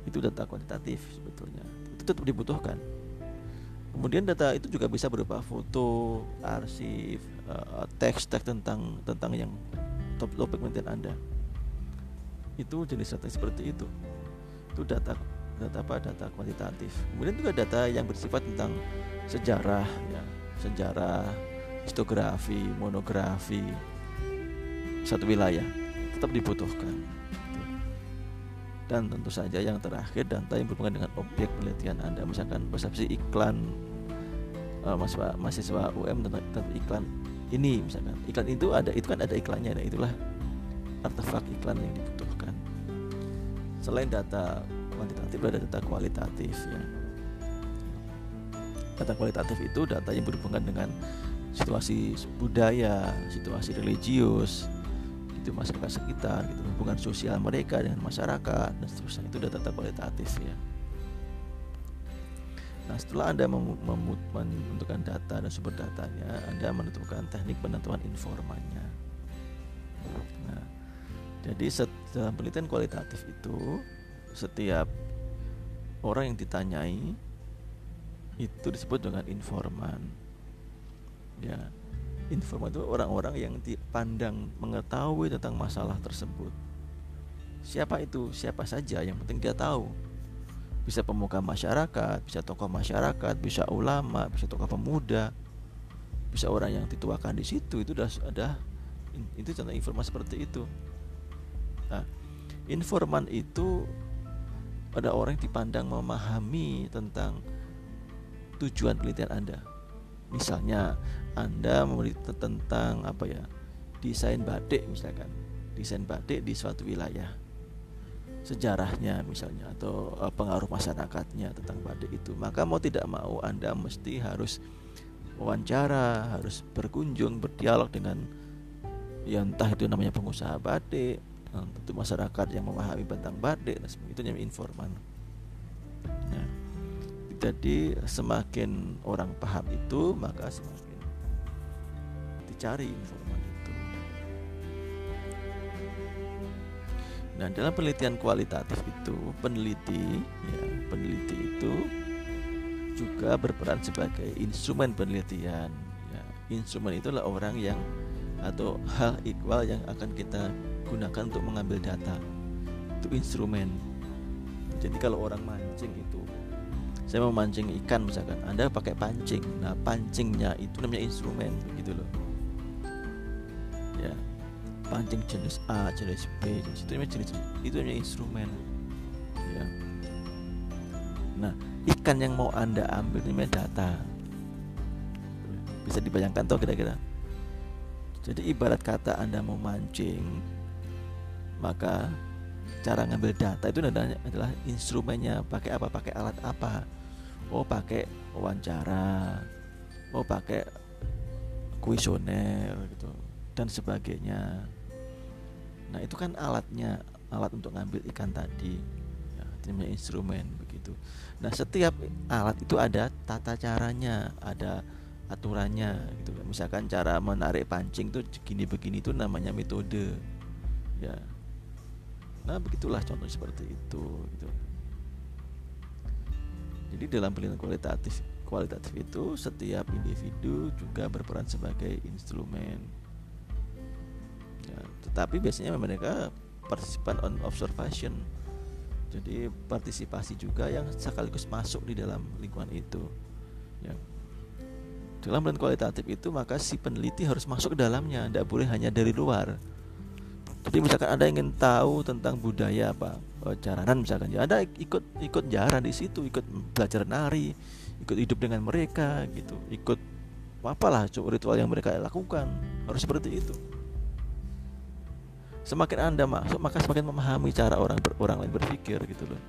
itu data kuantitatif sebetulnya. Itu tetap dibutuhkan. Kemudian data itu juga bisa berupa foto, arsip, uh, teks-teks tentang tentang yang topik penelitian Anda. Itu jenis data seperti itu. Itu data data apa? Data kuantitatif. Kemudian juga data yang bersifat tentang sejarah, ya, sejarah, histografi, monografi satu wilayah tetap dibutuhkan. Dan tentu saja yang terakhir data yang berhubungan dengan objek penelitian Anda, misalkan persepsi iklan uh, mahasiswa mahasiswa UM tentang iklan ini misalkan. Iklan itu ada itu kan ada iklannya nah itulah artefak iklan yang dibutuhkan. Selain data kuantitatif ada data kualitatif ya. Data kualitatif itu data yang berhubungan dengan situasi budaya situasi religius itu masyarakat sekitar gitu. Hubungan sosial mereka dengan masyarakat dan seterusnya. Itu data kualitatif ya Nah, setelah Anda menentukan data dan sumber datanya, Anda menentukan teknik penentuan informannya. Nah, jadi dalam penelitian kualitatif itu setiap orang yang ditanyai itu disebut dengan informan. Ya, informan itu orang-orang yang dipandang mengetahui tentang masalah tersebut. Siapa itu? Siapa saja yang penting dia tahu bisa pemuka masyarakat, bisa tokoh masyarakat, bisa ulama, bisa tokoh pemuda, bisa orang yang dituakan di situ itu sudah ada itu contoh informasi seperti itu. Nah, informan itu ada orang yang dipandang memahami tentang tujuan penelitian Anda. Misalnya Anda meneliti tentang apa ya? desain batik misalkan. Desain batik di suatu wilayah sejarahnya misalnya atau uh, pengaruh masyarakatnya tentang batik itu maka mau tidak mau anda mesti harus wawancara harus berkunjung berdialog dengan ya entah itu namanya pengusaha batik tentu masyarakat yang memahami tentang batik dan namanya informan. Nah, jadi semakin orang paham itu maka semakin dicari informan Nah, dalam penelitian kualitatif itu, peneliti, ya, peneliti itu juga berperan sebagai instrumen penelitian. Ya, instrumen itulah orang yang atau hal ikhwal yang akan kita gunakan untuk mengambil data. Itu instrumen. Jadi kalau orang mancing itu, saya mau mancing ikan misalkan, Anda pakai pancing. Nah, pancingnya itu namanya instrumen, gitu loh. Pancing jenis A, jenis B, jenis itu namanya jenis itu namanya instrumen. Ya. Nah, ikan yang mau anda ambil ini data. Bisa dibayangkan toh kira-kira. Jadi ibarat kata anda mau mancing, maka cara ngambil data itu adalah, adalah instrumennya pakai apa pakai alat apa oh pakai wawancara oh pakai kuesioner gitu dan sebagainya Nah itu kan alatnya alat untuk ngambil ikan tadi ya, namanya instrumen begitu. Nah setiap alat itu ada tata caranya, ada aturannya gitu. Misalkan cara menarik pancing tuh begini-begini itu namanya metode. Ya. Nah begitulah contoh seperti itu gitu. Jadi dalam penelitian kualitatif kualitatif itu setiap individu juga berperan sebagai instrumen tetapi biasanya mereka partisipan on observation. Jadi partisipasi juga yang sekaligus masuk di dalam lingkungan itu ya. dalam penelitian kualitatif itu maka si peneliti harus masuk ke dalamnya tidak boleh hanya dari luar. Jadi misalkan anda ingin tahu tentang budaya apa eh, jaranan misalkan ya anda ikut ikut jaran di situ ikut belajar nari ikut hidup dengan mereka gitu ikut apalah ritual yang mereka lakukan harus seperti itu semakin anda masuk maka semakin memahami cara orang orang lain berpikir gitu loh.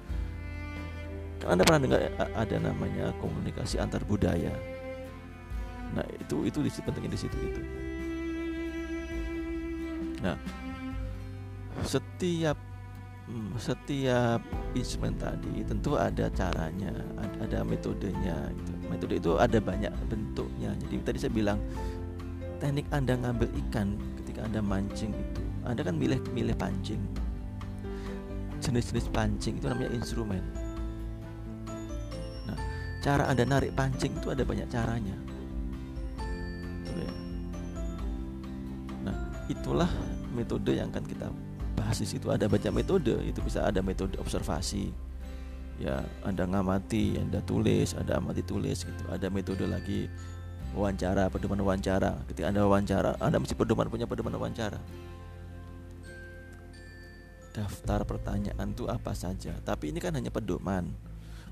Kan anda pernah dengar ada namanya komunikasi antar budaya? Nah itu itu pentingnya di situ itu nah setiap hmm, setiap instrumen tadi tentu ada caranya ada, ada metodenya gitu. metode itu ada banyak bentuknya. Jadi tadi saya bilang teknik anda ngambil ikan ketika anda mancing itu anda kan milih milih pancing. Jenis-jenis pancing itu namanya instrumen. Nah cara anda narik pancing itu ada banyak caranya. Ya. nah itulah metode yang akan kita bahas di situ. Ada banyak metode. Itu bisa ada metode observasi. Ya anda ngamati anda tulis ada amati tulis gitu. Ada metode lagi wawancara pedoman wawancara. Ketika anda wawancara anda mesti pedoman punya pedoman wawancara daftar pertanyaan itu apa saja. Tapi ini kan hanya pedoman.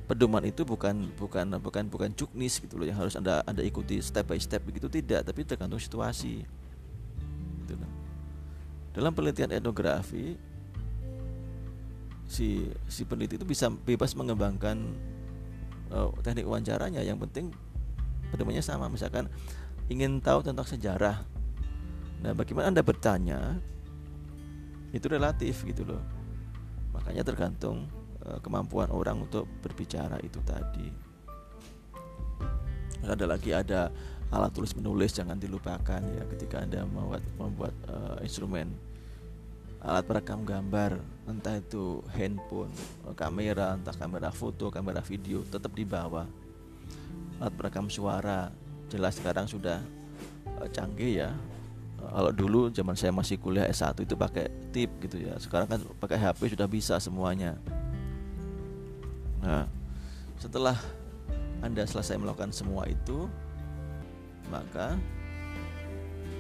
Pedoman itu bukan bukan bukan bukan cuknis gitu loh yang harus anda anda ikuti step by step. Begitu tidak tapi tergantung situasi. Gitu kan. Dalam penelitian etnografi si si peneliti itu bisa bebas mengembangkan uh, teknik wawancaranya. Yang penting pedomannya sama. Misalkan ingin tahu tentang sejarah. Nah bagaimana anda bertanya itu relatif gitu loh. Makanya tergantung uh, kemampuan orang untuk berbicara itu tadi. Ada lagi ada alat tulis menulis jangan dilupakan ya ketika anda membuat membuat uh, instrumen. Alat perekam gambar entah itu handphone kamera entah kamera foto kamera video tetap dibawa alat perekam suara jelas sekarang sudah canggih ya kalau dulu zaman saya masih kuliah S1 itu pakai tip gitu ya. Sekarang kan pakai HP sudah bisa semuanya. Nah setelah anda selesai melakukan semua itu maka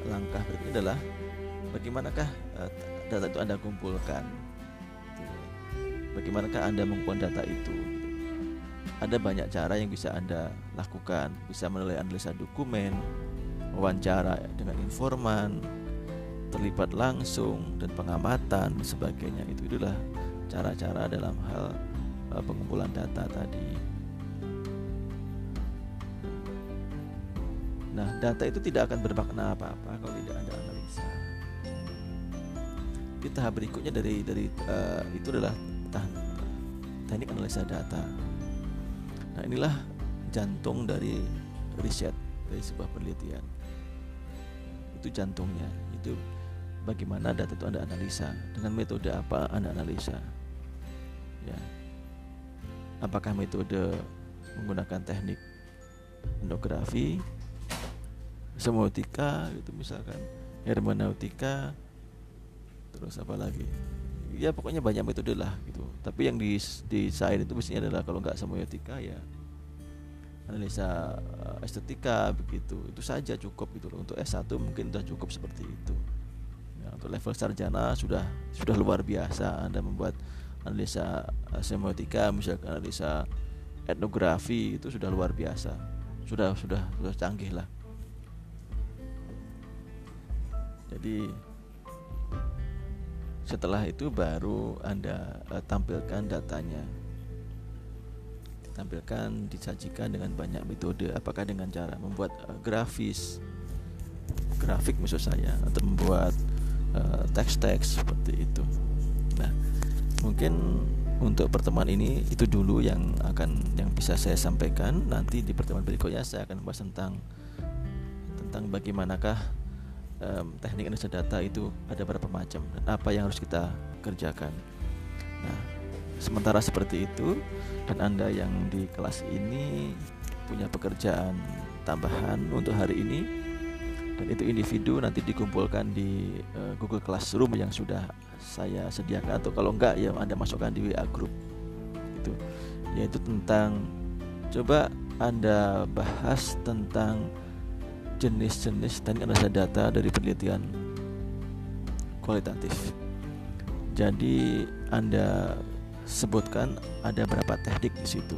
langkah berikutnya adalah bagaimanakah uh, data itu Anda kumpulkan? Bagaimanakah Anda mengumpulkan data itu? Ada banyak cara yang bisa Anda lakukan. Bisa menilai analisa dokumen wawancara dengan informan terlibat langsung dan pengamatan sebagainya itu itulah cara-cara dalam hal uh, pengumpulan data tadi Nah, data itu tidak akan bermakna apa-apa kalau tidak ada analisa. Di tahap berikutnya dari dari uh, itu adalah teknik analisa data. Nah, inilah jantung dari riset dari sebuah penelitian. Itu jantungnya. Itu bagaimana data itu Anda analisa, dengan metode apa Anda analisa. Ya. Apakah metode menggunakan teknik endografi semiotika gitu misalkan hermeneutika terus apa lagi ya pokoknya banyak metode lah gitu tapi yang di di itu mestinya adalah kalau nggak semiotika ya analisa eh, estetika begitu. Itu saja cukup gitu loh. Untuk S1 mungkin sudah cukup seperti itu. Ya, untuk level sarjana sudah sudah luar biasa. Anda membuat analisa eh, semiotika misalkan analisa etnografi itu sudah luar biasa. Sudah sudah sudah canggih lah. Jadi setelah itu baru anda uh, tampilkan datanya ditampilkan disajikan dengan banyak metode. Apakah dengan cara membuat uh, grafis grafik maksud saya atau membuat uh, teks-teks seperti itu? Nah mungkin untuk pertemuan ini itu dulu yang akan yang bisa saya sampaikan. Nanti di pertemuan berikutnya saya akan membahas tentang tentang bagaimanakah um, teknik analisa data itu ada berapa macam dan apa yang harus kita kerjakan. Nah, sementara seperti itu dan Anda yang di kelas ini punya pekerjaan tambahan untuk hari ini. Dan itu individu nanti dikumpulkan di uh, Google Classroom yang sudah saya sediakan. Atau kalau enggak ya Anda masukkan di WA group. Itu. Yaitu tentang coba Anda bahas tentang jenis-jenis teknik analisa data dari penelitian kualitatif. Jadi Anda sebutkan ada berapa teknik di situ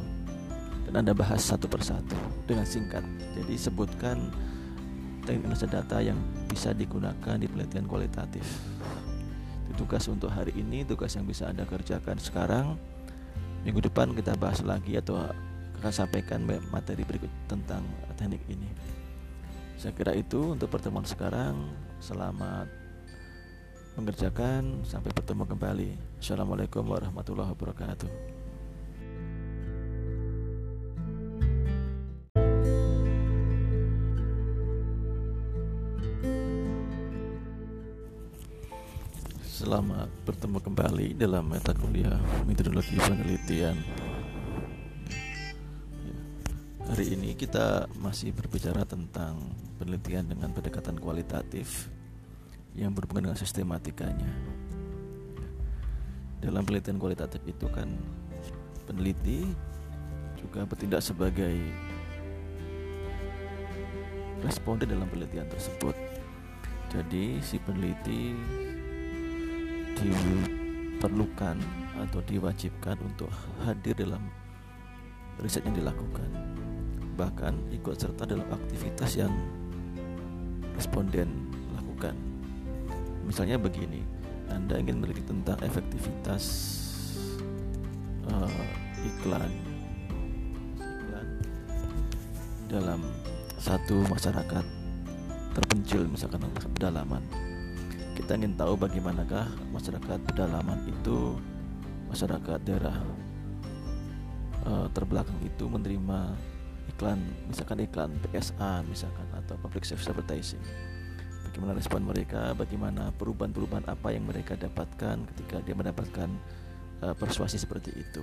dan Anda bahas satu persatu dengan singkat. Jadi sebutkan teknik analisa data yang bisa digunakan di penelitian kualitatif. Itu tugas untuk hari ini, tugas yang bisa Anda kerjakan sekarang. Minggu depan kita bahas lagi atau akan sampaikan materi berikut tentang teknik ini. Saya kira itu untuk pertemuan sekarang. Selamat mengerjakan. Sampai bertemu kembali. Assalamualaikum warahmatullahi wabarakatuh. Selamat bertemu kembali dalam mata kuliah metodologi penelitian. Hari ini kita masih berbicara tentang penelitian dengan pendekatan kualitatif yang berhubungan dengan sistematikanya. Dalam penelitian kualitatif itu kan peneliti juga bertindak sebagai responden dalam penelitian tersebut. Jadi si peneliti diperlukan atau diwajibkan untuk hadir dalam riset yang dilakukan bahkan ikut serta dalam aktivitas yang responden misalnya begini anda ingin meneliti tentang efektivitas uh, iklan iklan dalam satu masyarakat terpencil misalkan pedalaman. Kita ingin tahu bagaimanakah masyarakat pedalaman itu masyarakat daerah uh, terbelakang itu menerima iklan misalkan iklan PSA misalkan atau public service advertising bagaimana respon mereka bagaimana perubahan-perubahan apa yang mereka dapatkan ketika dia mendapatkan uh, persuasi seperti itu.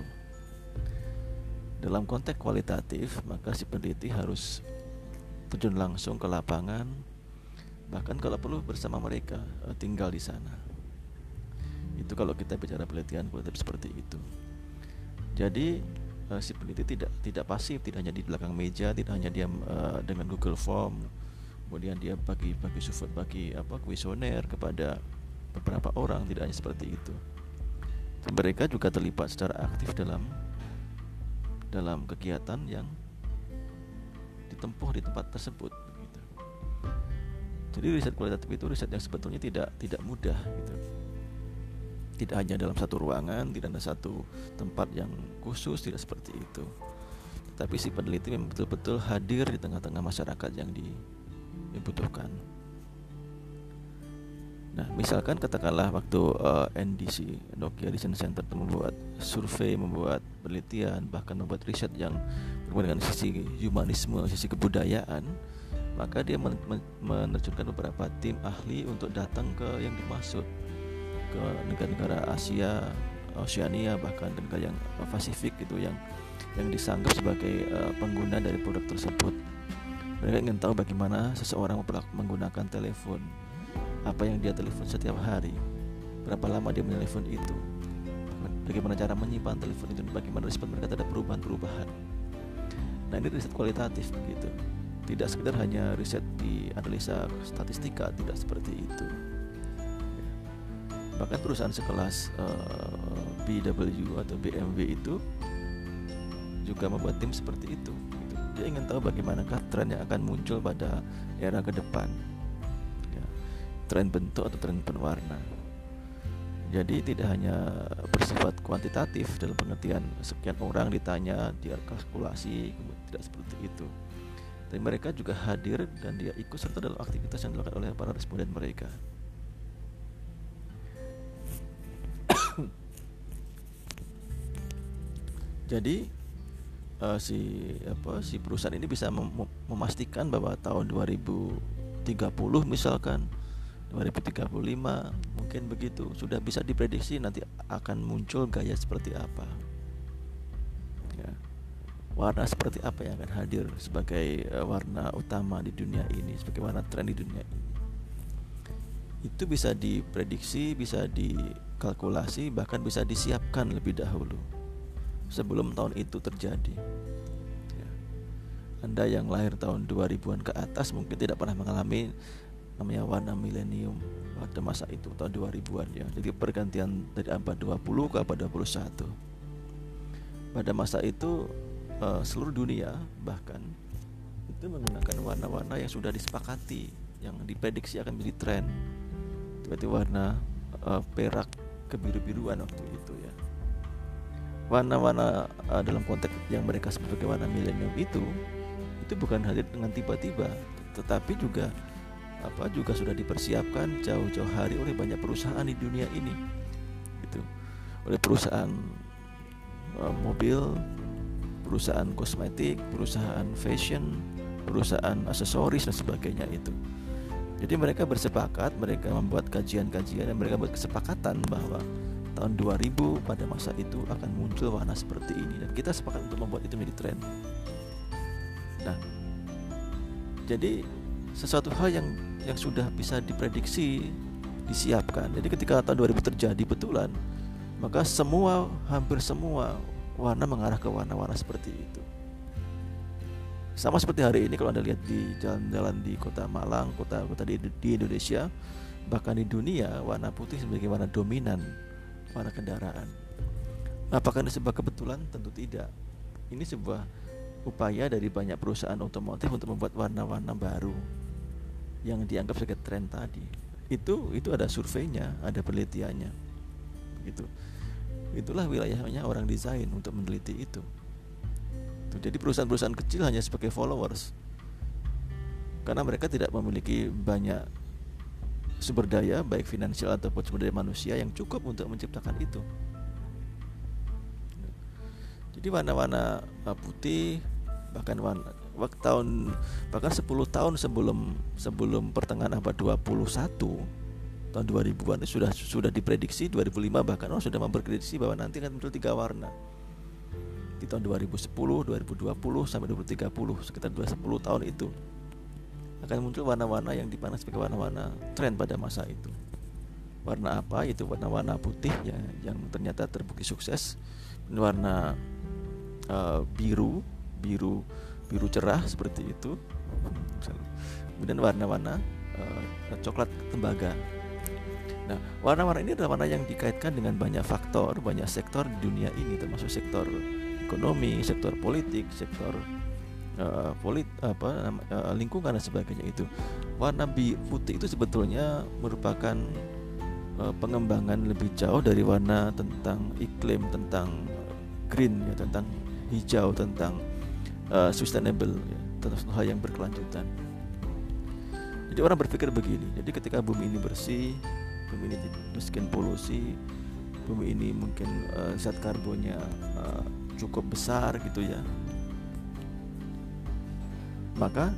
Dalam konteks kualitatif maka si peneliti harus terjun langsung ke lapangan bahkan kalau perlu bersama mereka uh, tinggal di sana. Itu kalau kita bicara penelitian kualitatif seperti itu. Jadi uh, si peneliti tidak tidak pasif tidak hanya di belakang meja tidak hanya diam uh, dengan Google Form kemudian dia bagi bagi support bagi apa kuesioner kepada beberapa orang tidak hanya seperti itu mereka juga terlibat secara aktif dalam dalam kegiatan yang ditempuh di tempat tersebut jadi riset kualitatif itu riset yang sebetulnya tidak tidak mudah gitu. Tidak hanya dalam satu ruangan, tidak ada satu tempat yang khusus, tidak seperti itu. Tapi si peneliti memang betul-betul hadir di tengah-tengah masyarakat yang dibutuhkan. Nah, misalkan katakanlah waktu uh, eh, NDC Nokia Design Center membuat survei, membuat penelitian, bahkan membuat riset yang berhubungan dengan sisi humanisme, sisi kebudayaan, maka dia menerjunkan beberapa tim ahli untuk datang ke yang dimaksud ke negara-negara Asia, Oceania bahkan negara yang Pasifik gitu yang yang disanggap sebagai uh, pengguna dari produk tersebut. Mereka ingin tahu bagaimana seseorang menggunakan telepon, apa yang dia telepon setiap hari, berapa lama dia menelpon itu, bagaimana cara menyimpan telepon itu, bagaimana respon mereka terhadap perubahan-perubahan. Nah ini riset kualitatif begitu. Tidak sekedar hanya riset di analisa statistika tidak seperti itu. Bahkan perusahaan sekelas uh, eh, BW atau BMW itu juga membuat tim seperti itu. Dia ingin tahu bagaimanakah tren yang akan muncul pada era ke depan. Ya, tren bentuk atau tren penwarna jadi tidak hanya bersifat kuantitatif dalam pengertian sekian orang ditanya dia kalkulasi tidak seperti itu. Tapi mereka juga hadir dan dia ikut serta dalam aktivitas yang dilakukan oleh para responden mereka. Jadi uh, si apa si perusahaan ini bisa mem memastikan bahwa tahun 2030 misalkan 2035 mungkin begitu sudah bisa diprediksi nanti akan muncul gaya seperti apa. Warna seperti apa yang akan hadir sebagai uh, warna utama di dunia ini sebagai warna tren di dunia ini. Itu bisa diprediksi bisa dikalkulasi bahkan bisa disiapkan lebih dahulu sebelum tahun itu terjadi ya. Anda yang lahir tahun 2000-an ke atas mungkin tidak pernah mengalami namanya warna milenium pada masa itu tahun 2000-an ya. Jadi pergantian dari abad 20 ke abad 21. Pada masa itu uh, seluruh dunia bahkan itu menggunakan warna-warna yang sudah disepakati yang diprediksi akan menjadi tren seperti warna uh, perak kebiru-biruan waktu itu ya warna-warna uh, dalam konteks yang mereka sebagai warna milenium itu itu bukan hadir dengan tiba-tiba tetapi juga apa juga sudah dipersiapkan jauh-jauh hari oleh banyak perusahaan di dunia ini gitu. Oleh perusahaan uh, mobil perusahaan kosmetik perusahaan fashion perusahaan aksesoris dan sebagainya itu. Jadi mereka bersepakat, mereka membuat kajian-kajian dan mereka buat kesepakatan bahwa tahun 2000 pada masa itu akan muncul warna seperti ini dan kita sepakat untuk membuat itu menjadi tren. Nah, jadi sesuatu hal yang yang sudah bisa diprediksi, disiapkan. Jadi ketika tahun 2000 terjadi betulan, maka semua hampir semua warna mengarah ke warna-warna seperti itu. Sama seperti hari ini kalau Anda lihat di jalan-jalan di kota Malang, kota-kota di, di Indonesia, bahkan di dunia warna putih sebagai warna dominan warna kendaraan. Apakah ini sebuah kebetulan? Tentu tidak. Ini sebuah upaya dari banyak perusahaan otomotif untuk membuat warna-warna baru yang dianggap sebagai tren tadi. Itu itu ada surveinya, ada penelitiannya. Gitu. Itulah wilayahnya orang desain untuk meneliti itu. Jadi perusahaan-perusahaan kecil hanya sebagai followers. Karena mereka tidak memiliki banyak sumber daya baik finansial ataupun sumber daya manusia yang cukup untuk menciptakan itu. Jadi warna-warna putih bahkan warna waktu tahun bahkan 10 tahun sebelum sebelum pertengahan abad 21 tahun 2000-an sudah sudah diprediksi 2005 bahkan orang sudah memprediksi bahwa nanti akan muncul tiga warna di tahun 2010, 2020 sampai 2030 sekitar 20 tahun itu akan muncul warna-warna yang dipandang sebagai warna-warna tren pada masa itu. Warna apa? Itu warna-warna putih ya yang ternyata terbukti sukses. Warna uh, biru, biru biru cerah seperti itu. Kemudian warna-warna uh, coklat tembaga. Nah, warna-warna ini adalah warna yang dikaitkan dengan banyak faktor, banyak sektor di dunia ini termasuk sektor ekonomi, sektor politik, sektor uh, polit apa uh, lingkungan dan sebagainya itu. Warna putih itu sebetulnya merupakan uh, pengembangan lebih jauh dari warna tentang iklim, tentang green ya, tentang hijau, tentang uh, sustainable ya, tentang hal yang berkelanjutan. Jadi orang berpikir begini, jadi ketika bumi ini bersih, bumi ini miskin polusi, bumi ini mungkin uh, zat karbonnya uh, cukup besar gitu ya maka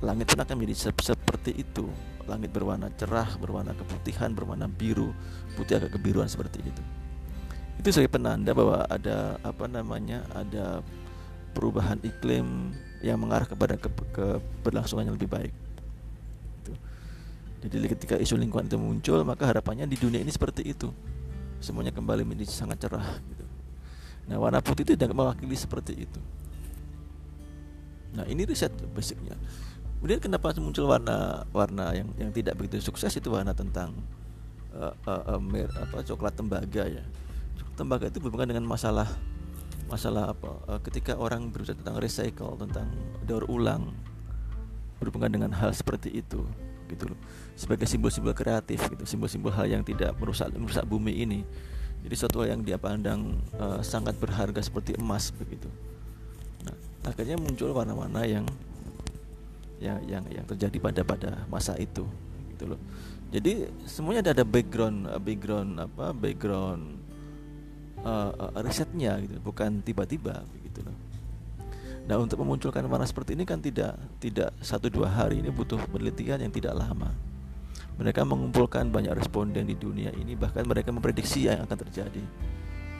langit pun akan menjadi seperti itu. Langit berwarna cerah berwarna keputihan berwarna biru putih agak kebiruan seperti itu. Itu sebagai penanda bahwa ada apa namanya ada perubahan iklim yang mengarah kepada ke, keberlangsungan yang lebih baik. Jadi ketika isu lingkungan itu muncul maka harapannya di dunia ini seperti itu. Semuanya kembali menjadi sangat cerah gitu. Nah, warna putih itu tidak mewakili seperti itu. Nah, ini riset basicnya. Kemudian kenapa muncul warna warna yang yang tidak begitu sukses itu warna tentang uh, uh, uh, mer, apa coklat tembaga ya. Coklat tembaga itu berhubungan dengan masalah masalah apa? Uh, ketika orang berbicara tentang recycle, tentang daur ulang berhubungan dengan hal seperti itu gitu loh. Sebagai simbol-simbol kreatif gitu, simbol-simbol hal yang tidak merusak merusak bumi ini jadi suatu yang dia pandang uh, sangat berharga seperti emas begitu akhirnya muncul warna-warna yang yang yang yang terjadi pada pada masa itu gitu loh. Jadi semuanya ada ada background eh, background apa background uh, uh, risetnya gitu bukan tiba-tiba begitu loh. Nah untuk memunculkan warna seperti ini kan tidak tidak satu dua hari ini butuh penelitian yang tidak lama. Mereka mengumpulkan banyak responden di dunia ini bahkan mereka memprediksi yang akan terjadi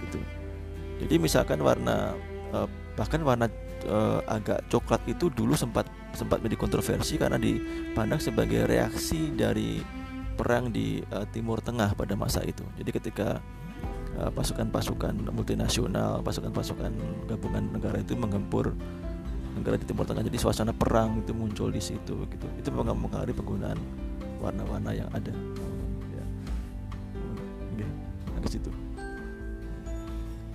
gitu. Jadi misalkan warna uh, bahkan warna uh, agak coklat itu dulu sempat sempat menjadi kontroversi karena dipandang sebagai reaksi dari perang di uh, Timur Tengah pada masa itu. Jadi ketika pasukan-pasukan multinasional pasukan-pasukan gabungan negara itu menggempur negara di Timur Tengah jadi suasana perang itu muncul di situ gitu. Itu mempengaruhi penggunaan warna-warna yang ada. Ya. di situ.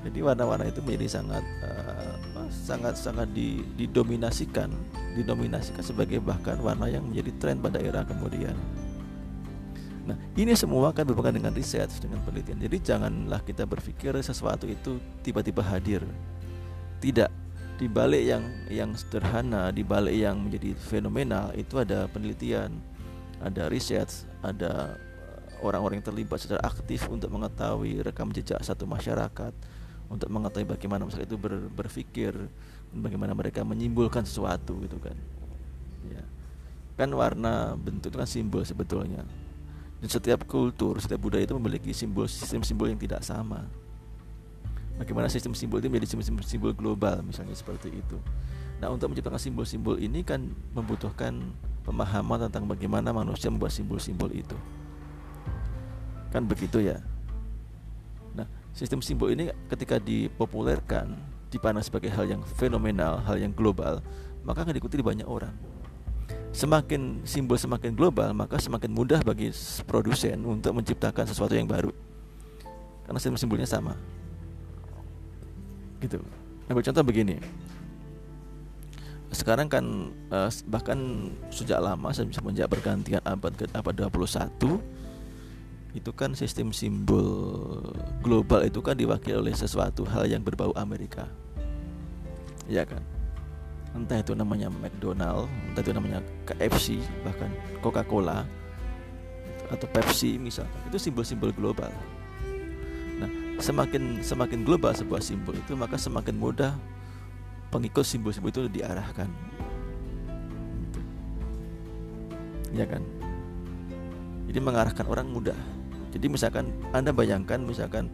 Jadi warna-warna itu menjadi sangat uh, sangat sangat didominasikan didominasikan sebagai bahkan warna yang menjadi tren pada era kemudian Nah, ini semua kan berhubungan dengan riset, dengan penelitian. Jadi janganlah kita berpikir sesuatu itu tiba-tiba hadir. Tidak. Di balik yang yang sederhana, di balik yang menjadi fenomenal itu ada penelitian, ada riset, ada eh, orang-orang yang terlibat secara aktif untuk mengetahui rekam jejak satu masyarakat, untuk mengetahui bagaimana masyarakat itu ber, berpikir, bagaimana mereka menyimpulkan sesuatu gitu kan. Ya. Kan warna bentuk itu kan simbol sebetulnya dan setiap kultur, setiap budaya itu memiliki simbol sistem simbol yang tidak sama. Bagaimana sistem simbol itu menjadi simbol, simbol global misalnya seperti itu. Nah, untuk menciptakan simbol-simbol ini kan membutuhkan pemahaman tentang bagaimana manusia membuat simbol-simbol itu. Kan begitu ya. Nah, sistem simbol ini ketika dipopulerkan, dipandang sebagai hal yang fenomenal, hal yang global, maka akan diikuti banyak orang. Semakin simbol semakin global maka semakin mudah bagi produsen untuk menciptakan sesuatu yang baru. Karena simbol simbolnya sama. Gitu. Ambil contoh begini. Sekarang kan eh, bahkan sejak lama semenjak pergantian abad ke abad 21 itu kan sistem simbol global itu kan diwakili oleh sesuatu hal yang berbau Amerika ya kan entah itu namanya McDonald, entah itu namanya KFC, bahkan Coca-Cola atau Pepsi misalkan itu simbol-simbol global. Nah, semakin semakin global sebuah simbol itu maka semakin mudah pengikut simbol-simbol itu diarahkan. Ya kan? Jadi mengarahkan orang mudah. Jadi misalkan Anda bayangkan misalkan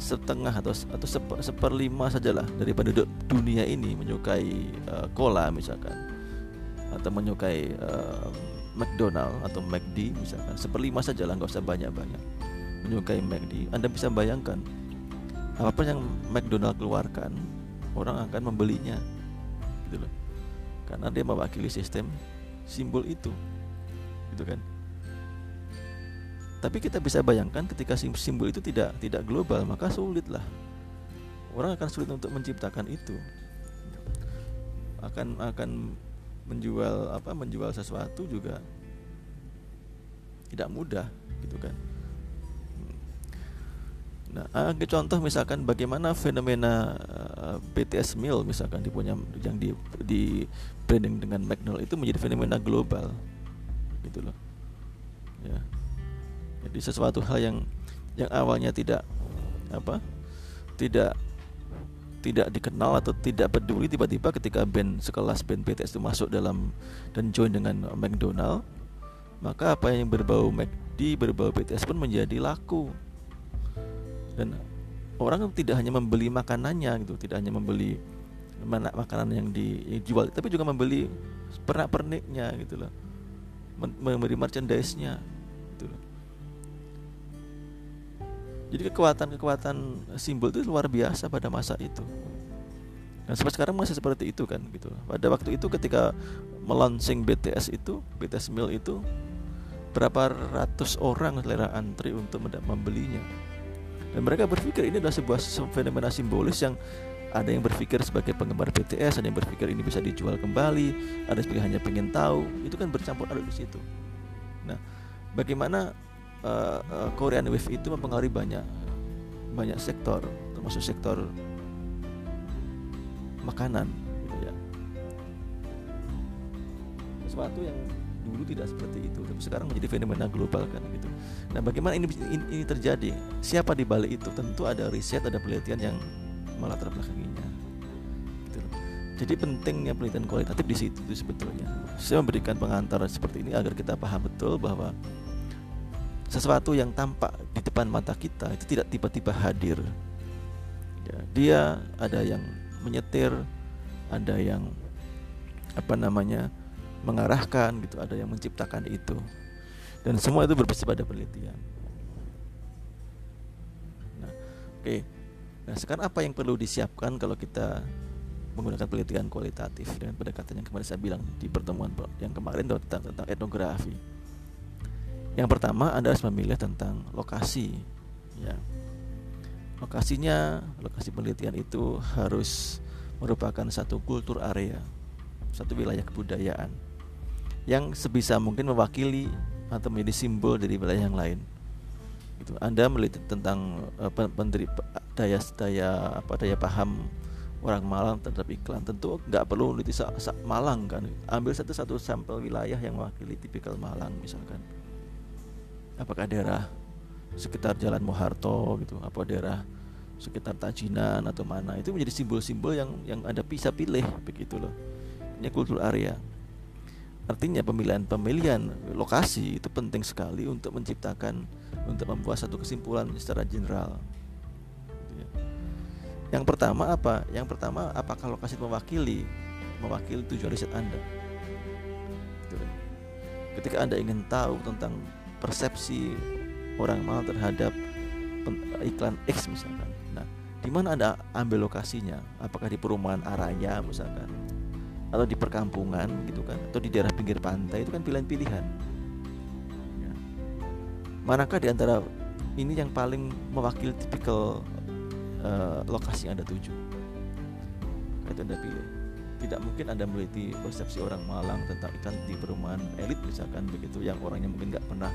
setengah atau atau seper, seperlima sajalah dari penduduk dunia ini menyukai uh, cola misalkan. Atau menyukai uh, McDonald atau McD misalkan. Seperlima sajalah nggak usah banyak-banyak menyukai McD. Anda bisa bayangkan apa yang McDonald keluarkan orang akan membelinya gitu loh. Karena dia mewakili sistem simbol itu gitu kan tapi kita bisa bayangkan ketika simbol itu tidak tidak global maka sulitlah orang akan sulit untuk menciptakan itu akan akan menjual apa menjual sesuatu juga tidak mudah gitu kan Nah, uh, contoh misalkan bagaimana fenomena uh, eh, BTS Meal misalkan dipunya yang di di branding dengan McDonald itu menjadi fenomena global, gitu loh. Ya. Jadi sesuatu hal yang yang awalnya tidak apa tidak tidak dikenal atau tidak peduli tiba-tiba ketika band sekelas band BTS itu masuk dalam dan join dengan McDonald maka apa yang berbau McD berbau BTS pun menjadi laku. Dan orang tidak hanya membeli makanannya gitu tidak hanya membeli mana makanan yang dijual tapi juga membeli pernak perniknya gitu loh. Membeli merchandise-nya. gitu jadi kekuatan-kekuatan simbol itu luar biasa pada masa itu. Dan sampai sekarang masih seperti itu kan gitu. Pada waktu itu ketika melaunching BTS itu, BTS Mill itu berapa ratus orang selera antri untuk membelinya. Dan mereka berpikir ini adalah sebuah fenomena simbolis yang ada yang berpikir sebagai penggemar BTS, ada yang berpikir ini bisa dijual kembali, ada yang hanya pengen tahu. Itu kan bercampur aduk di situ. Nah, bagaimana uh, Korean Wave itu mempengaruhi banyak banyak sektor termasuk sektor makanan gitu ya. Sesuatu yang dulu tidak seperti itu tapi sekarang menjadi fenomena global kan gitu. Nah bagaimana ini ini, ini terjadi? Siapa di balik itu? Tentu ada riset ada penelitian yang melatar belakanginya gitu jadi pentingnya penelitian kualitatif di situ sebetulnya. Saya memberikan pengantar seperti ini agar kita paham betul bahwa sesuatu yang tampak di depan mata kita itu tidak tiba-tiba hadir. Ya, dia ada yang menyetir, ada yang apa namanya mengarahkan gitu, ada yang menciptakan itu, dan semua itu berbasis pada penelitian. Nah, oke. Okay. Nah, sekarang apa yang perlu disiapkan kalau kita menggunakan penelitian kualitatif dengan pendekatan yang kemarin saya bilang di pertemuan yang kemarin tentang tentang etnografi. Yang pertama Anda harus memilih tentang lokasi ya. Lokasinya, lokasi penelitian itu harus merupakan satu kultur area, satu wilayah kebudayaan yang sebisa mungkin mewakili atau menjadi simbol dari wilayah yang lain. Itu Anda meliti tentang uh, penderi, daya daya apa daya paham orang Malang terhadap iklan tentu nggak perlu meneliti Malang kan ambil satu satu sampel wilayah yang mewakili tipikal Malang misalkan apakah daerah sekitar Jalan Moharto gitu apa daerah sekitar Tajinan atau mana itu menjadi simbol-simbol yang yang ada bisa pilih begitu loh ini kultur area Artinya pemilihan-pemilihan lokasi itu penting sekali untuk menciptakan untuk membuat satu kesimpulan secara general. Gitu ya. Yang pertama apa? Yang pertama apakah lokasi mewakili mewakili tujuan riset Anda? Gitu ya. Ketika Anda ingin tahu tentang persepsi orang mal terhadap iklan X misalkan. Nah, di mana Anda ambil lokasinya? Apakah di perumahan Araya misalkan? atau di perkampungan gitu kan atau di daerah pinggir pantai itu kan pilihan-pilihan ya. manakah di antara ini yang paling mewakili tipikal uh, lokasi yang anda tuju itu anda pilih tidak mungkin anda meliti persepsi orang Malang tentang ikan di perumahan elit misalkan begitu yang orangnya mungkin nggak pernah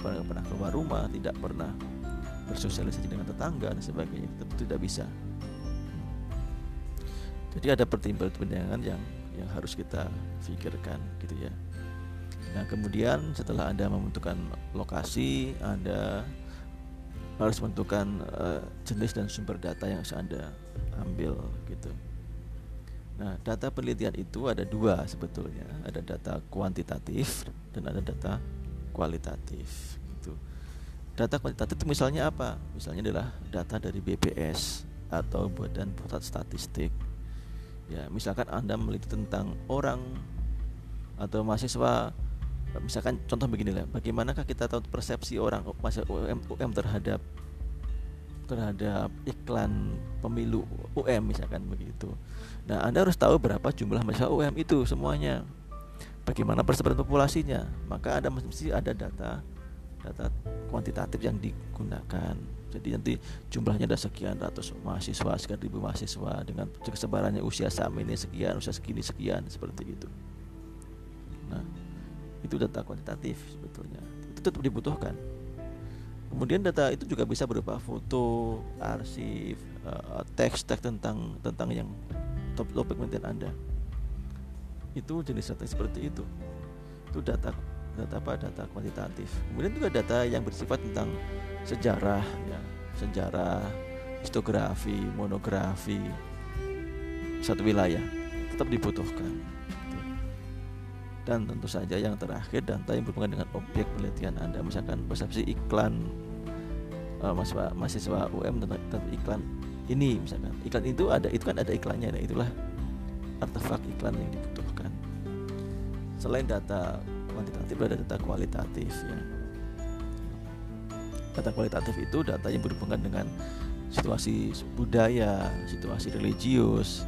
pernah pernah keluar rumah tidak pernah bersosialisasi dengan tetangga dan sebagainya itu tidak bisa jadi ada pertimbangan-pertimbangan yang yang harus kita pikirkan gitu ya. Nah kemudian setelah anda membentukkan lokasi, anda harus menentukan uh, jenis dan sumber data yang harus anda ambil gitu. Nah data penelitian itu ada dua sebetulnya, ada data kuantitatif dan ada data kualitatif gitu. Data kuantitatif itu misalnya apa? Misalnya adalah data dari BPS atau Badan Pusat Statistik ya misalkan anda meliti tentang orang atau mahasiswa misalkan contoh begini lah bagaimanakah kita tahu persepsi orang UM, UM terhadap terhadap iklan pemilu UM misalkan begitu nah anda harus tahu berapa jumlah mahasiswa UM itu semuanya bagaimana persebaran populasinya maka ada mesti ada data data kuantitatif yang digunakan jadi nanti jumlahnya ada sekian ratus mahasiswa, sekian ribu mahasiswa dengan kesebarannya usia sama ini sekian, usia segini sekian seperti itu. Nah, itu data kuantitatif sebetulnya. Itu tetap dibutuhkan. Kemudian data itu juga bisa berupa foto, arsip, uh, teks-teks tentang tentang yang topik penelitian Anda. Itu jenis data seperti itu. Itu data data apa? Data kuantitatif. Kemudian juga data yang bersifat tentang sejarah ya sejarah histografi monografi satu wilayah tetap dibutuhkan dan tentu saja yang terakhir data yang berhubungan dengan objek penelitian anda misalkan persepsi iklan uh, mahasiswa, mahasiswa UM tentang, tentang iklan ini misalkan iklan itu ada itu kan ada iklannya nah itulah artefak iklan yang dibutuhkan. Selain data kuantitatif ada data kualitatif ya. Data kualitatif itu data yang berhubungan dengan situasi budaya, situasi religius,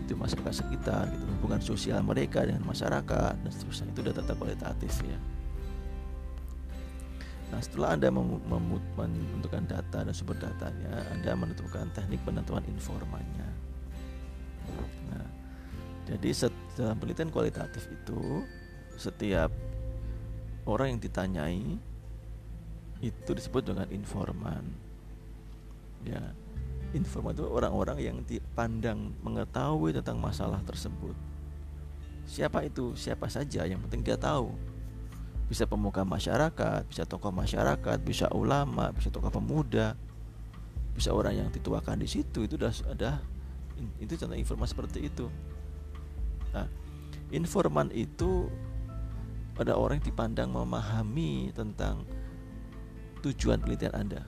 itu masyarakat sekitar, gitu, hubungan sosial mereka dengan masyarakat dan seterusnya. Itu data-data kualitatif ya. Nah setelah anda menentukan data dan sumber datanya, anda menentukan teknik penentuan informannya. Nah, jadi dalam penelitian kualitatif itu setiap orang yang ditanyai itu disebut dengan informan. Ya informan itu orang-orang yang dipandang mengetahui tentang masalah tersebut. Siapa itu? Siapa saja? Yang penting dia tahu bisa pemuka masyarakat bisa tokoh masyarakat bisa ulama bisa tokoh pemuda bisa orang yang dituakan di situ itu sudah ada itu contoh informasi seperti itu nah informan itu ada orang yang dipandang memahami tentang tujuan penelitian Anda.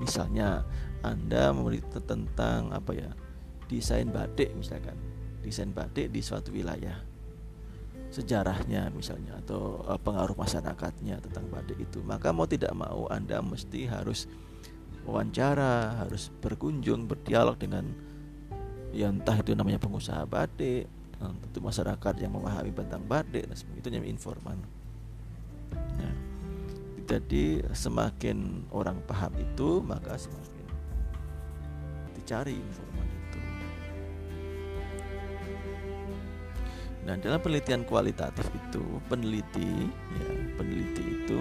Misalnya Anda meneliti tentang apa ya? desain batik misalkan. Desain batik di suatu wilayah. Sejarahnya misalnya atau eh, pengaruh masyarakatnya tentang batik itu. Maka mau tidak mau Anda mesti harus wawancara, harus berkunjung, berdialog dengan ya entah itu namanya pengusaha batik tentu masyarakat yang memahami tentang batik dan namanya informan. Nah, jadi semakin orang paham itu maka semakin dicari informan nah dalam penelitian kualitatif itu peneliti ya peneliti itu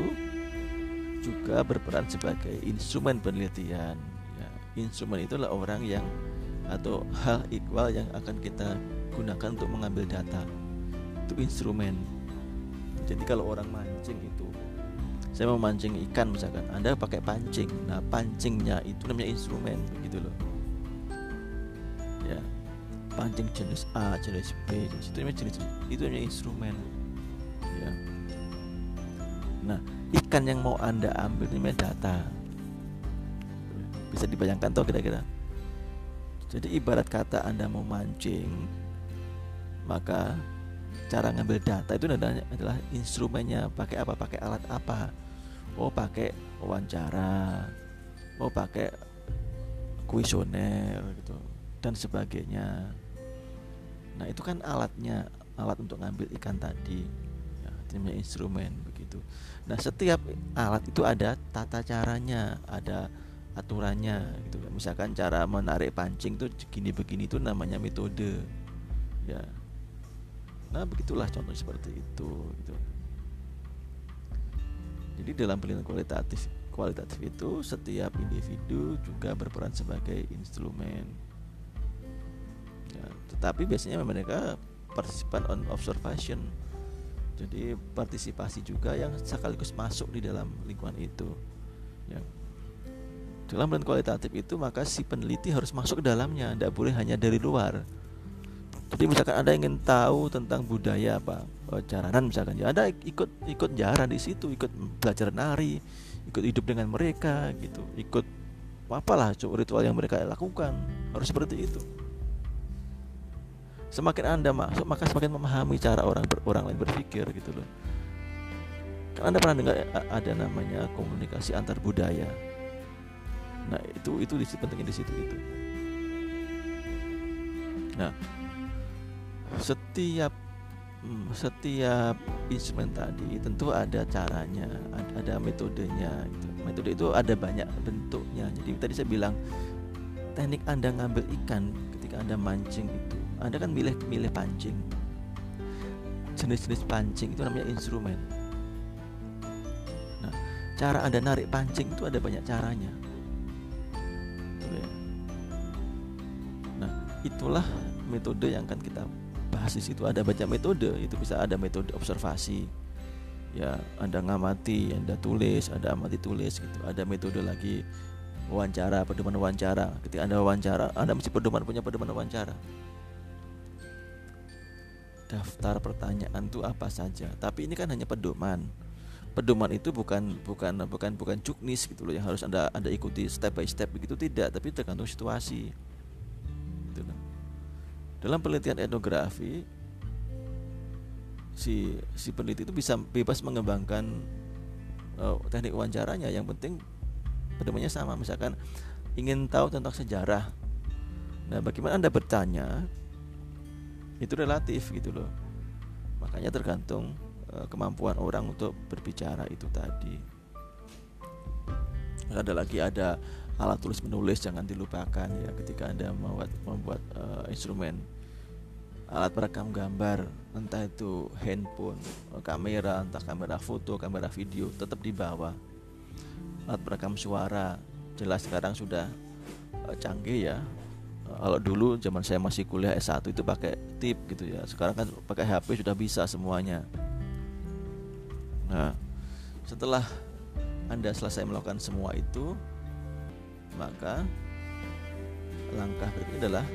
juga berperan sebagai instrumen penelitian ya, instrumen itulah orang yang atau hal ikhwal yang akan kita gunakan untuk mengambil data. Itu instrumen. Jadi kalau orang mancing itu saya mau mancing ikan misalkan anda pakai pancing. Nah pancingnya itu namanya instrumen gitu loh pancing jenis A jenis B jenis itu namanya jenis itu namanya instrumen ya nah ikan yang mau anda ambil ini namanya data bisa dibayangkan tuh kira-kira jadi ibarat kata Anda mau mancing, maka cara ngambil data itu adalah instrumennya pakai apa? Pakai alat apa? Oh, pakai wawancara. Oh, pakai kuesioner gitu dan sebagainya. Nah, itu kan alatnya, alat untuk ngambil ikan tadi. Ya, namanya instrumen begitu. Nah, setiap alat itu ada tata caranya, ada aturannya gitu kan. misalkan cara menarik pancing tuh begini begini itu namanya metode ya nah begitulah contoh seperti itu gitu jadi dalam penelitian kualitatif kualitatif itu setiap individu juga berperan sebagai instrumen ya, tetapi biasanya mereka partisipan on observation. Jadi partisipasi juga yang sekaligus masuk di dalam lingkungan itu. Ya. Dalam dan kualitatif itu maka si peneliti harus masuk ke dalamnya tidak boleh hanya dari luar. Jadi misalkan ada ingin tahu tentang budaya apa eh, jaranan misalkan ya ada ikut ikut jaran di situ ikut belajar nari ikut hidup dengan mereka gitu ikut apalah ritual yang mereka lakukan harus seperti itu semakin anda masuk maka semakin memahami cara orang ber, orang lain berpikir gitu loh kan anda pernah dengar ada namanya komunikasi antar budaya Nah itu itu di pentingnya di situ itu. Nah setiap hmm, setiap instrumen tadi tentu ada caranya, ada, ada metodenya. Gitu. Metode itu ada banyak bentuknya. Jadi tadi saya bilang teknik anda ngambil ikan ketika anda mancing itu, anda kan milih milih pancing. Jenis-jenis pancing itu namanya instrumen. Nah, cara anda narik pancing itu ada banyak caranya. Itulah metode yang akan kita bahas di situ. Ada banyak metode. Itu bisa ada metode observasi. Ya anda ngamati anda tulis ada amati tulis gitu. Ada metode lagi wawancara pedoman wawancara. Ketika anda wawancara anda mesti pedoman punya pedoman wawancara daftar pertanyaan itu apa saja. Tapi ini kan hanya pedoman. Pedoman itu bukan bukan bukan bukan cuknis gitu loh yang harus anda anda ikuti step by step begitu tidak tapi tergantung situasi. Dalam penelitian etnografi si si peneliti itu bisa bebas mengembangkan uh, teknik wawancaranya. Yang penting pedomannya sama. Misalkan ingin tahu tentang sejarah. Nah bagaimana anda bertanya itu relatif gitu loh. Makanya tergantung uh, kemampuan orang untuk berbicara itu tadi. Ada lagi ada alat tulis menulis jangan dilupakan ya ketika anda membuat membuat uh, instrumen. Alat perekam gambar entah itu handphone kamera entah kamera foto kamera video tetap dibawa alat perekam suara jelas sekarang sudah canggih ya kalau dulu zaman saya masih kuliah S1 itu pakai tip gitu ya. Sekarang kan pakai HP sudah bisa semuanya. Nah setelah anda selesai melakukan semua itu maka langkah berikutnya adalah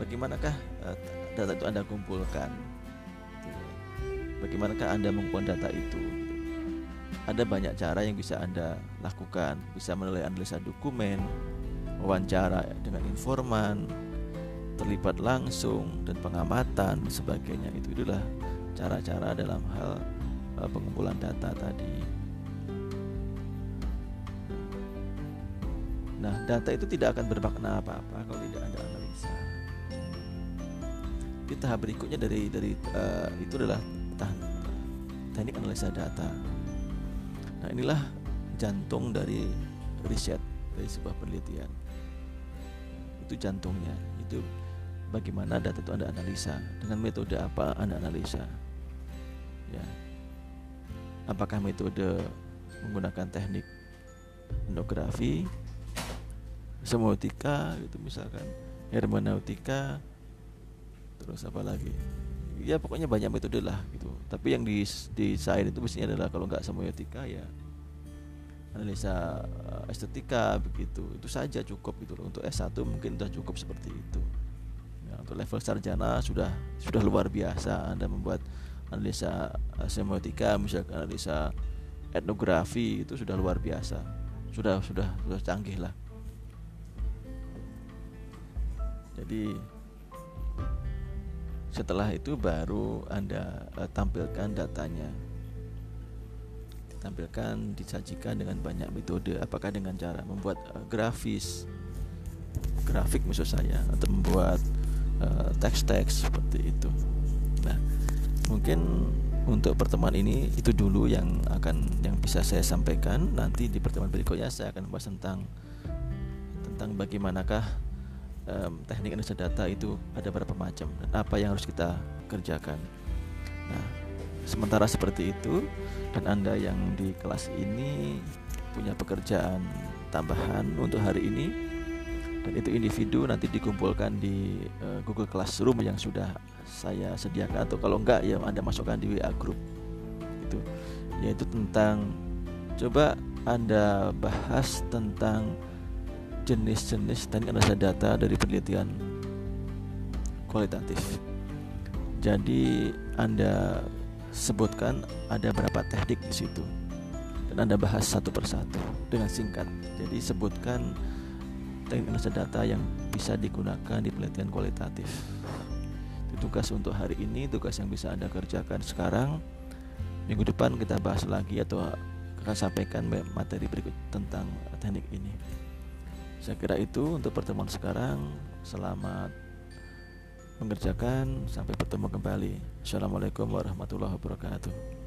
bagaimanakah uh, data itu Anda kumpulkan? Bagaimanakah Anda mengumpulkan data itu? Ada banyak cara yang bisa Anda lakukan. Bisa melalui analisa dokumen wawancara dengan informan terlibat langsung dan pengamatan sebagainya itu itulah cara-cara dalam hal uh, pengumpulan data tadi Nah, data itu tidak akan bermakna apa-apa kalau tidak ada analisa. Jadi tahap berikutnya dari dari uh, itu adalah tahap teknik analisa data. Nah inilah jantung dari riset dari sebuah penelitian. Itu jantungnya. Itu bagaimana data itu anda analisa dengan metode apa anda analisa. Ya. Apakah metode menggunakan teknik etnografi, semiotika gitu misalkan, hermeneutika, terus apa lagi? Ya pokoknya banyak metode lah gitu. Tapi yang di di itu biasanya adalah kalau nggak semiotika ya analisa uh, estetika begitu. Itu saja cukup gitu. Untuk S1 mungkin sudah cukup seperti itu. Ya, untuk level sarjana sudah sudah luar biasa Anda membuat analisa uh, semiotika misalkan analisa etnografi itu sudah luar biasa sudah sudah sudah canggih lah jadi setelah itu baru anda uh, tampilkan datanya ditampilkan disajikan dengan banyak metode. Apakah dengan cara membuat uh, grafis grafik maksud saya atau membuat uh, teks-teks seperti itu? Nah mungkin untuk pertemuan ini itu dulu yang akan yang bisa saya sampaikan. Nanti di pertemuan berikutnya saya akan membahas tentang tentang bagaimanakah um, teknik analisa data itu ada berapa macam dan apa yang harus kita kerjakan. Nah sementara seperti itu dan anda yang di kelas ini punya pekerjaan tambahan untuk hari ini. Dan itu individu nanti dikumpulkan di uh, Google Classroom yang sudah saya sediakan. Atau kalau enggak ya Anda masukkan di WA group. Itu. Yaitu tentang coba Anda bahas tentang jenis-jenis teknik analisa data dari penelitian kualitatif. Jadi Anda sebutkan ada berapa teknik di situ dan Anda bahas satu persatu dengan singkat. Jadi sebutkan teknik analisa data yang bisa digunakan di penelitian kualitatif. Itu tugas untuk hari ini, tugas yang bisa Anda kerjakan sekarang. Minggu depan kita bahas lagi atau akan sampaikan materi berikut tentang teknik ini. Saya kira itu untuk pertemuan sekarang. Selamat mengerjakan. Sampai bertemu kembali. Assalamualaikum warahmatullahi wabarakatuh.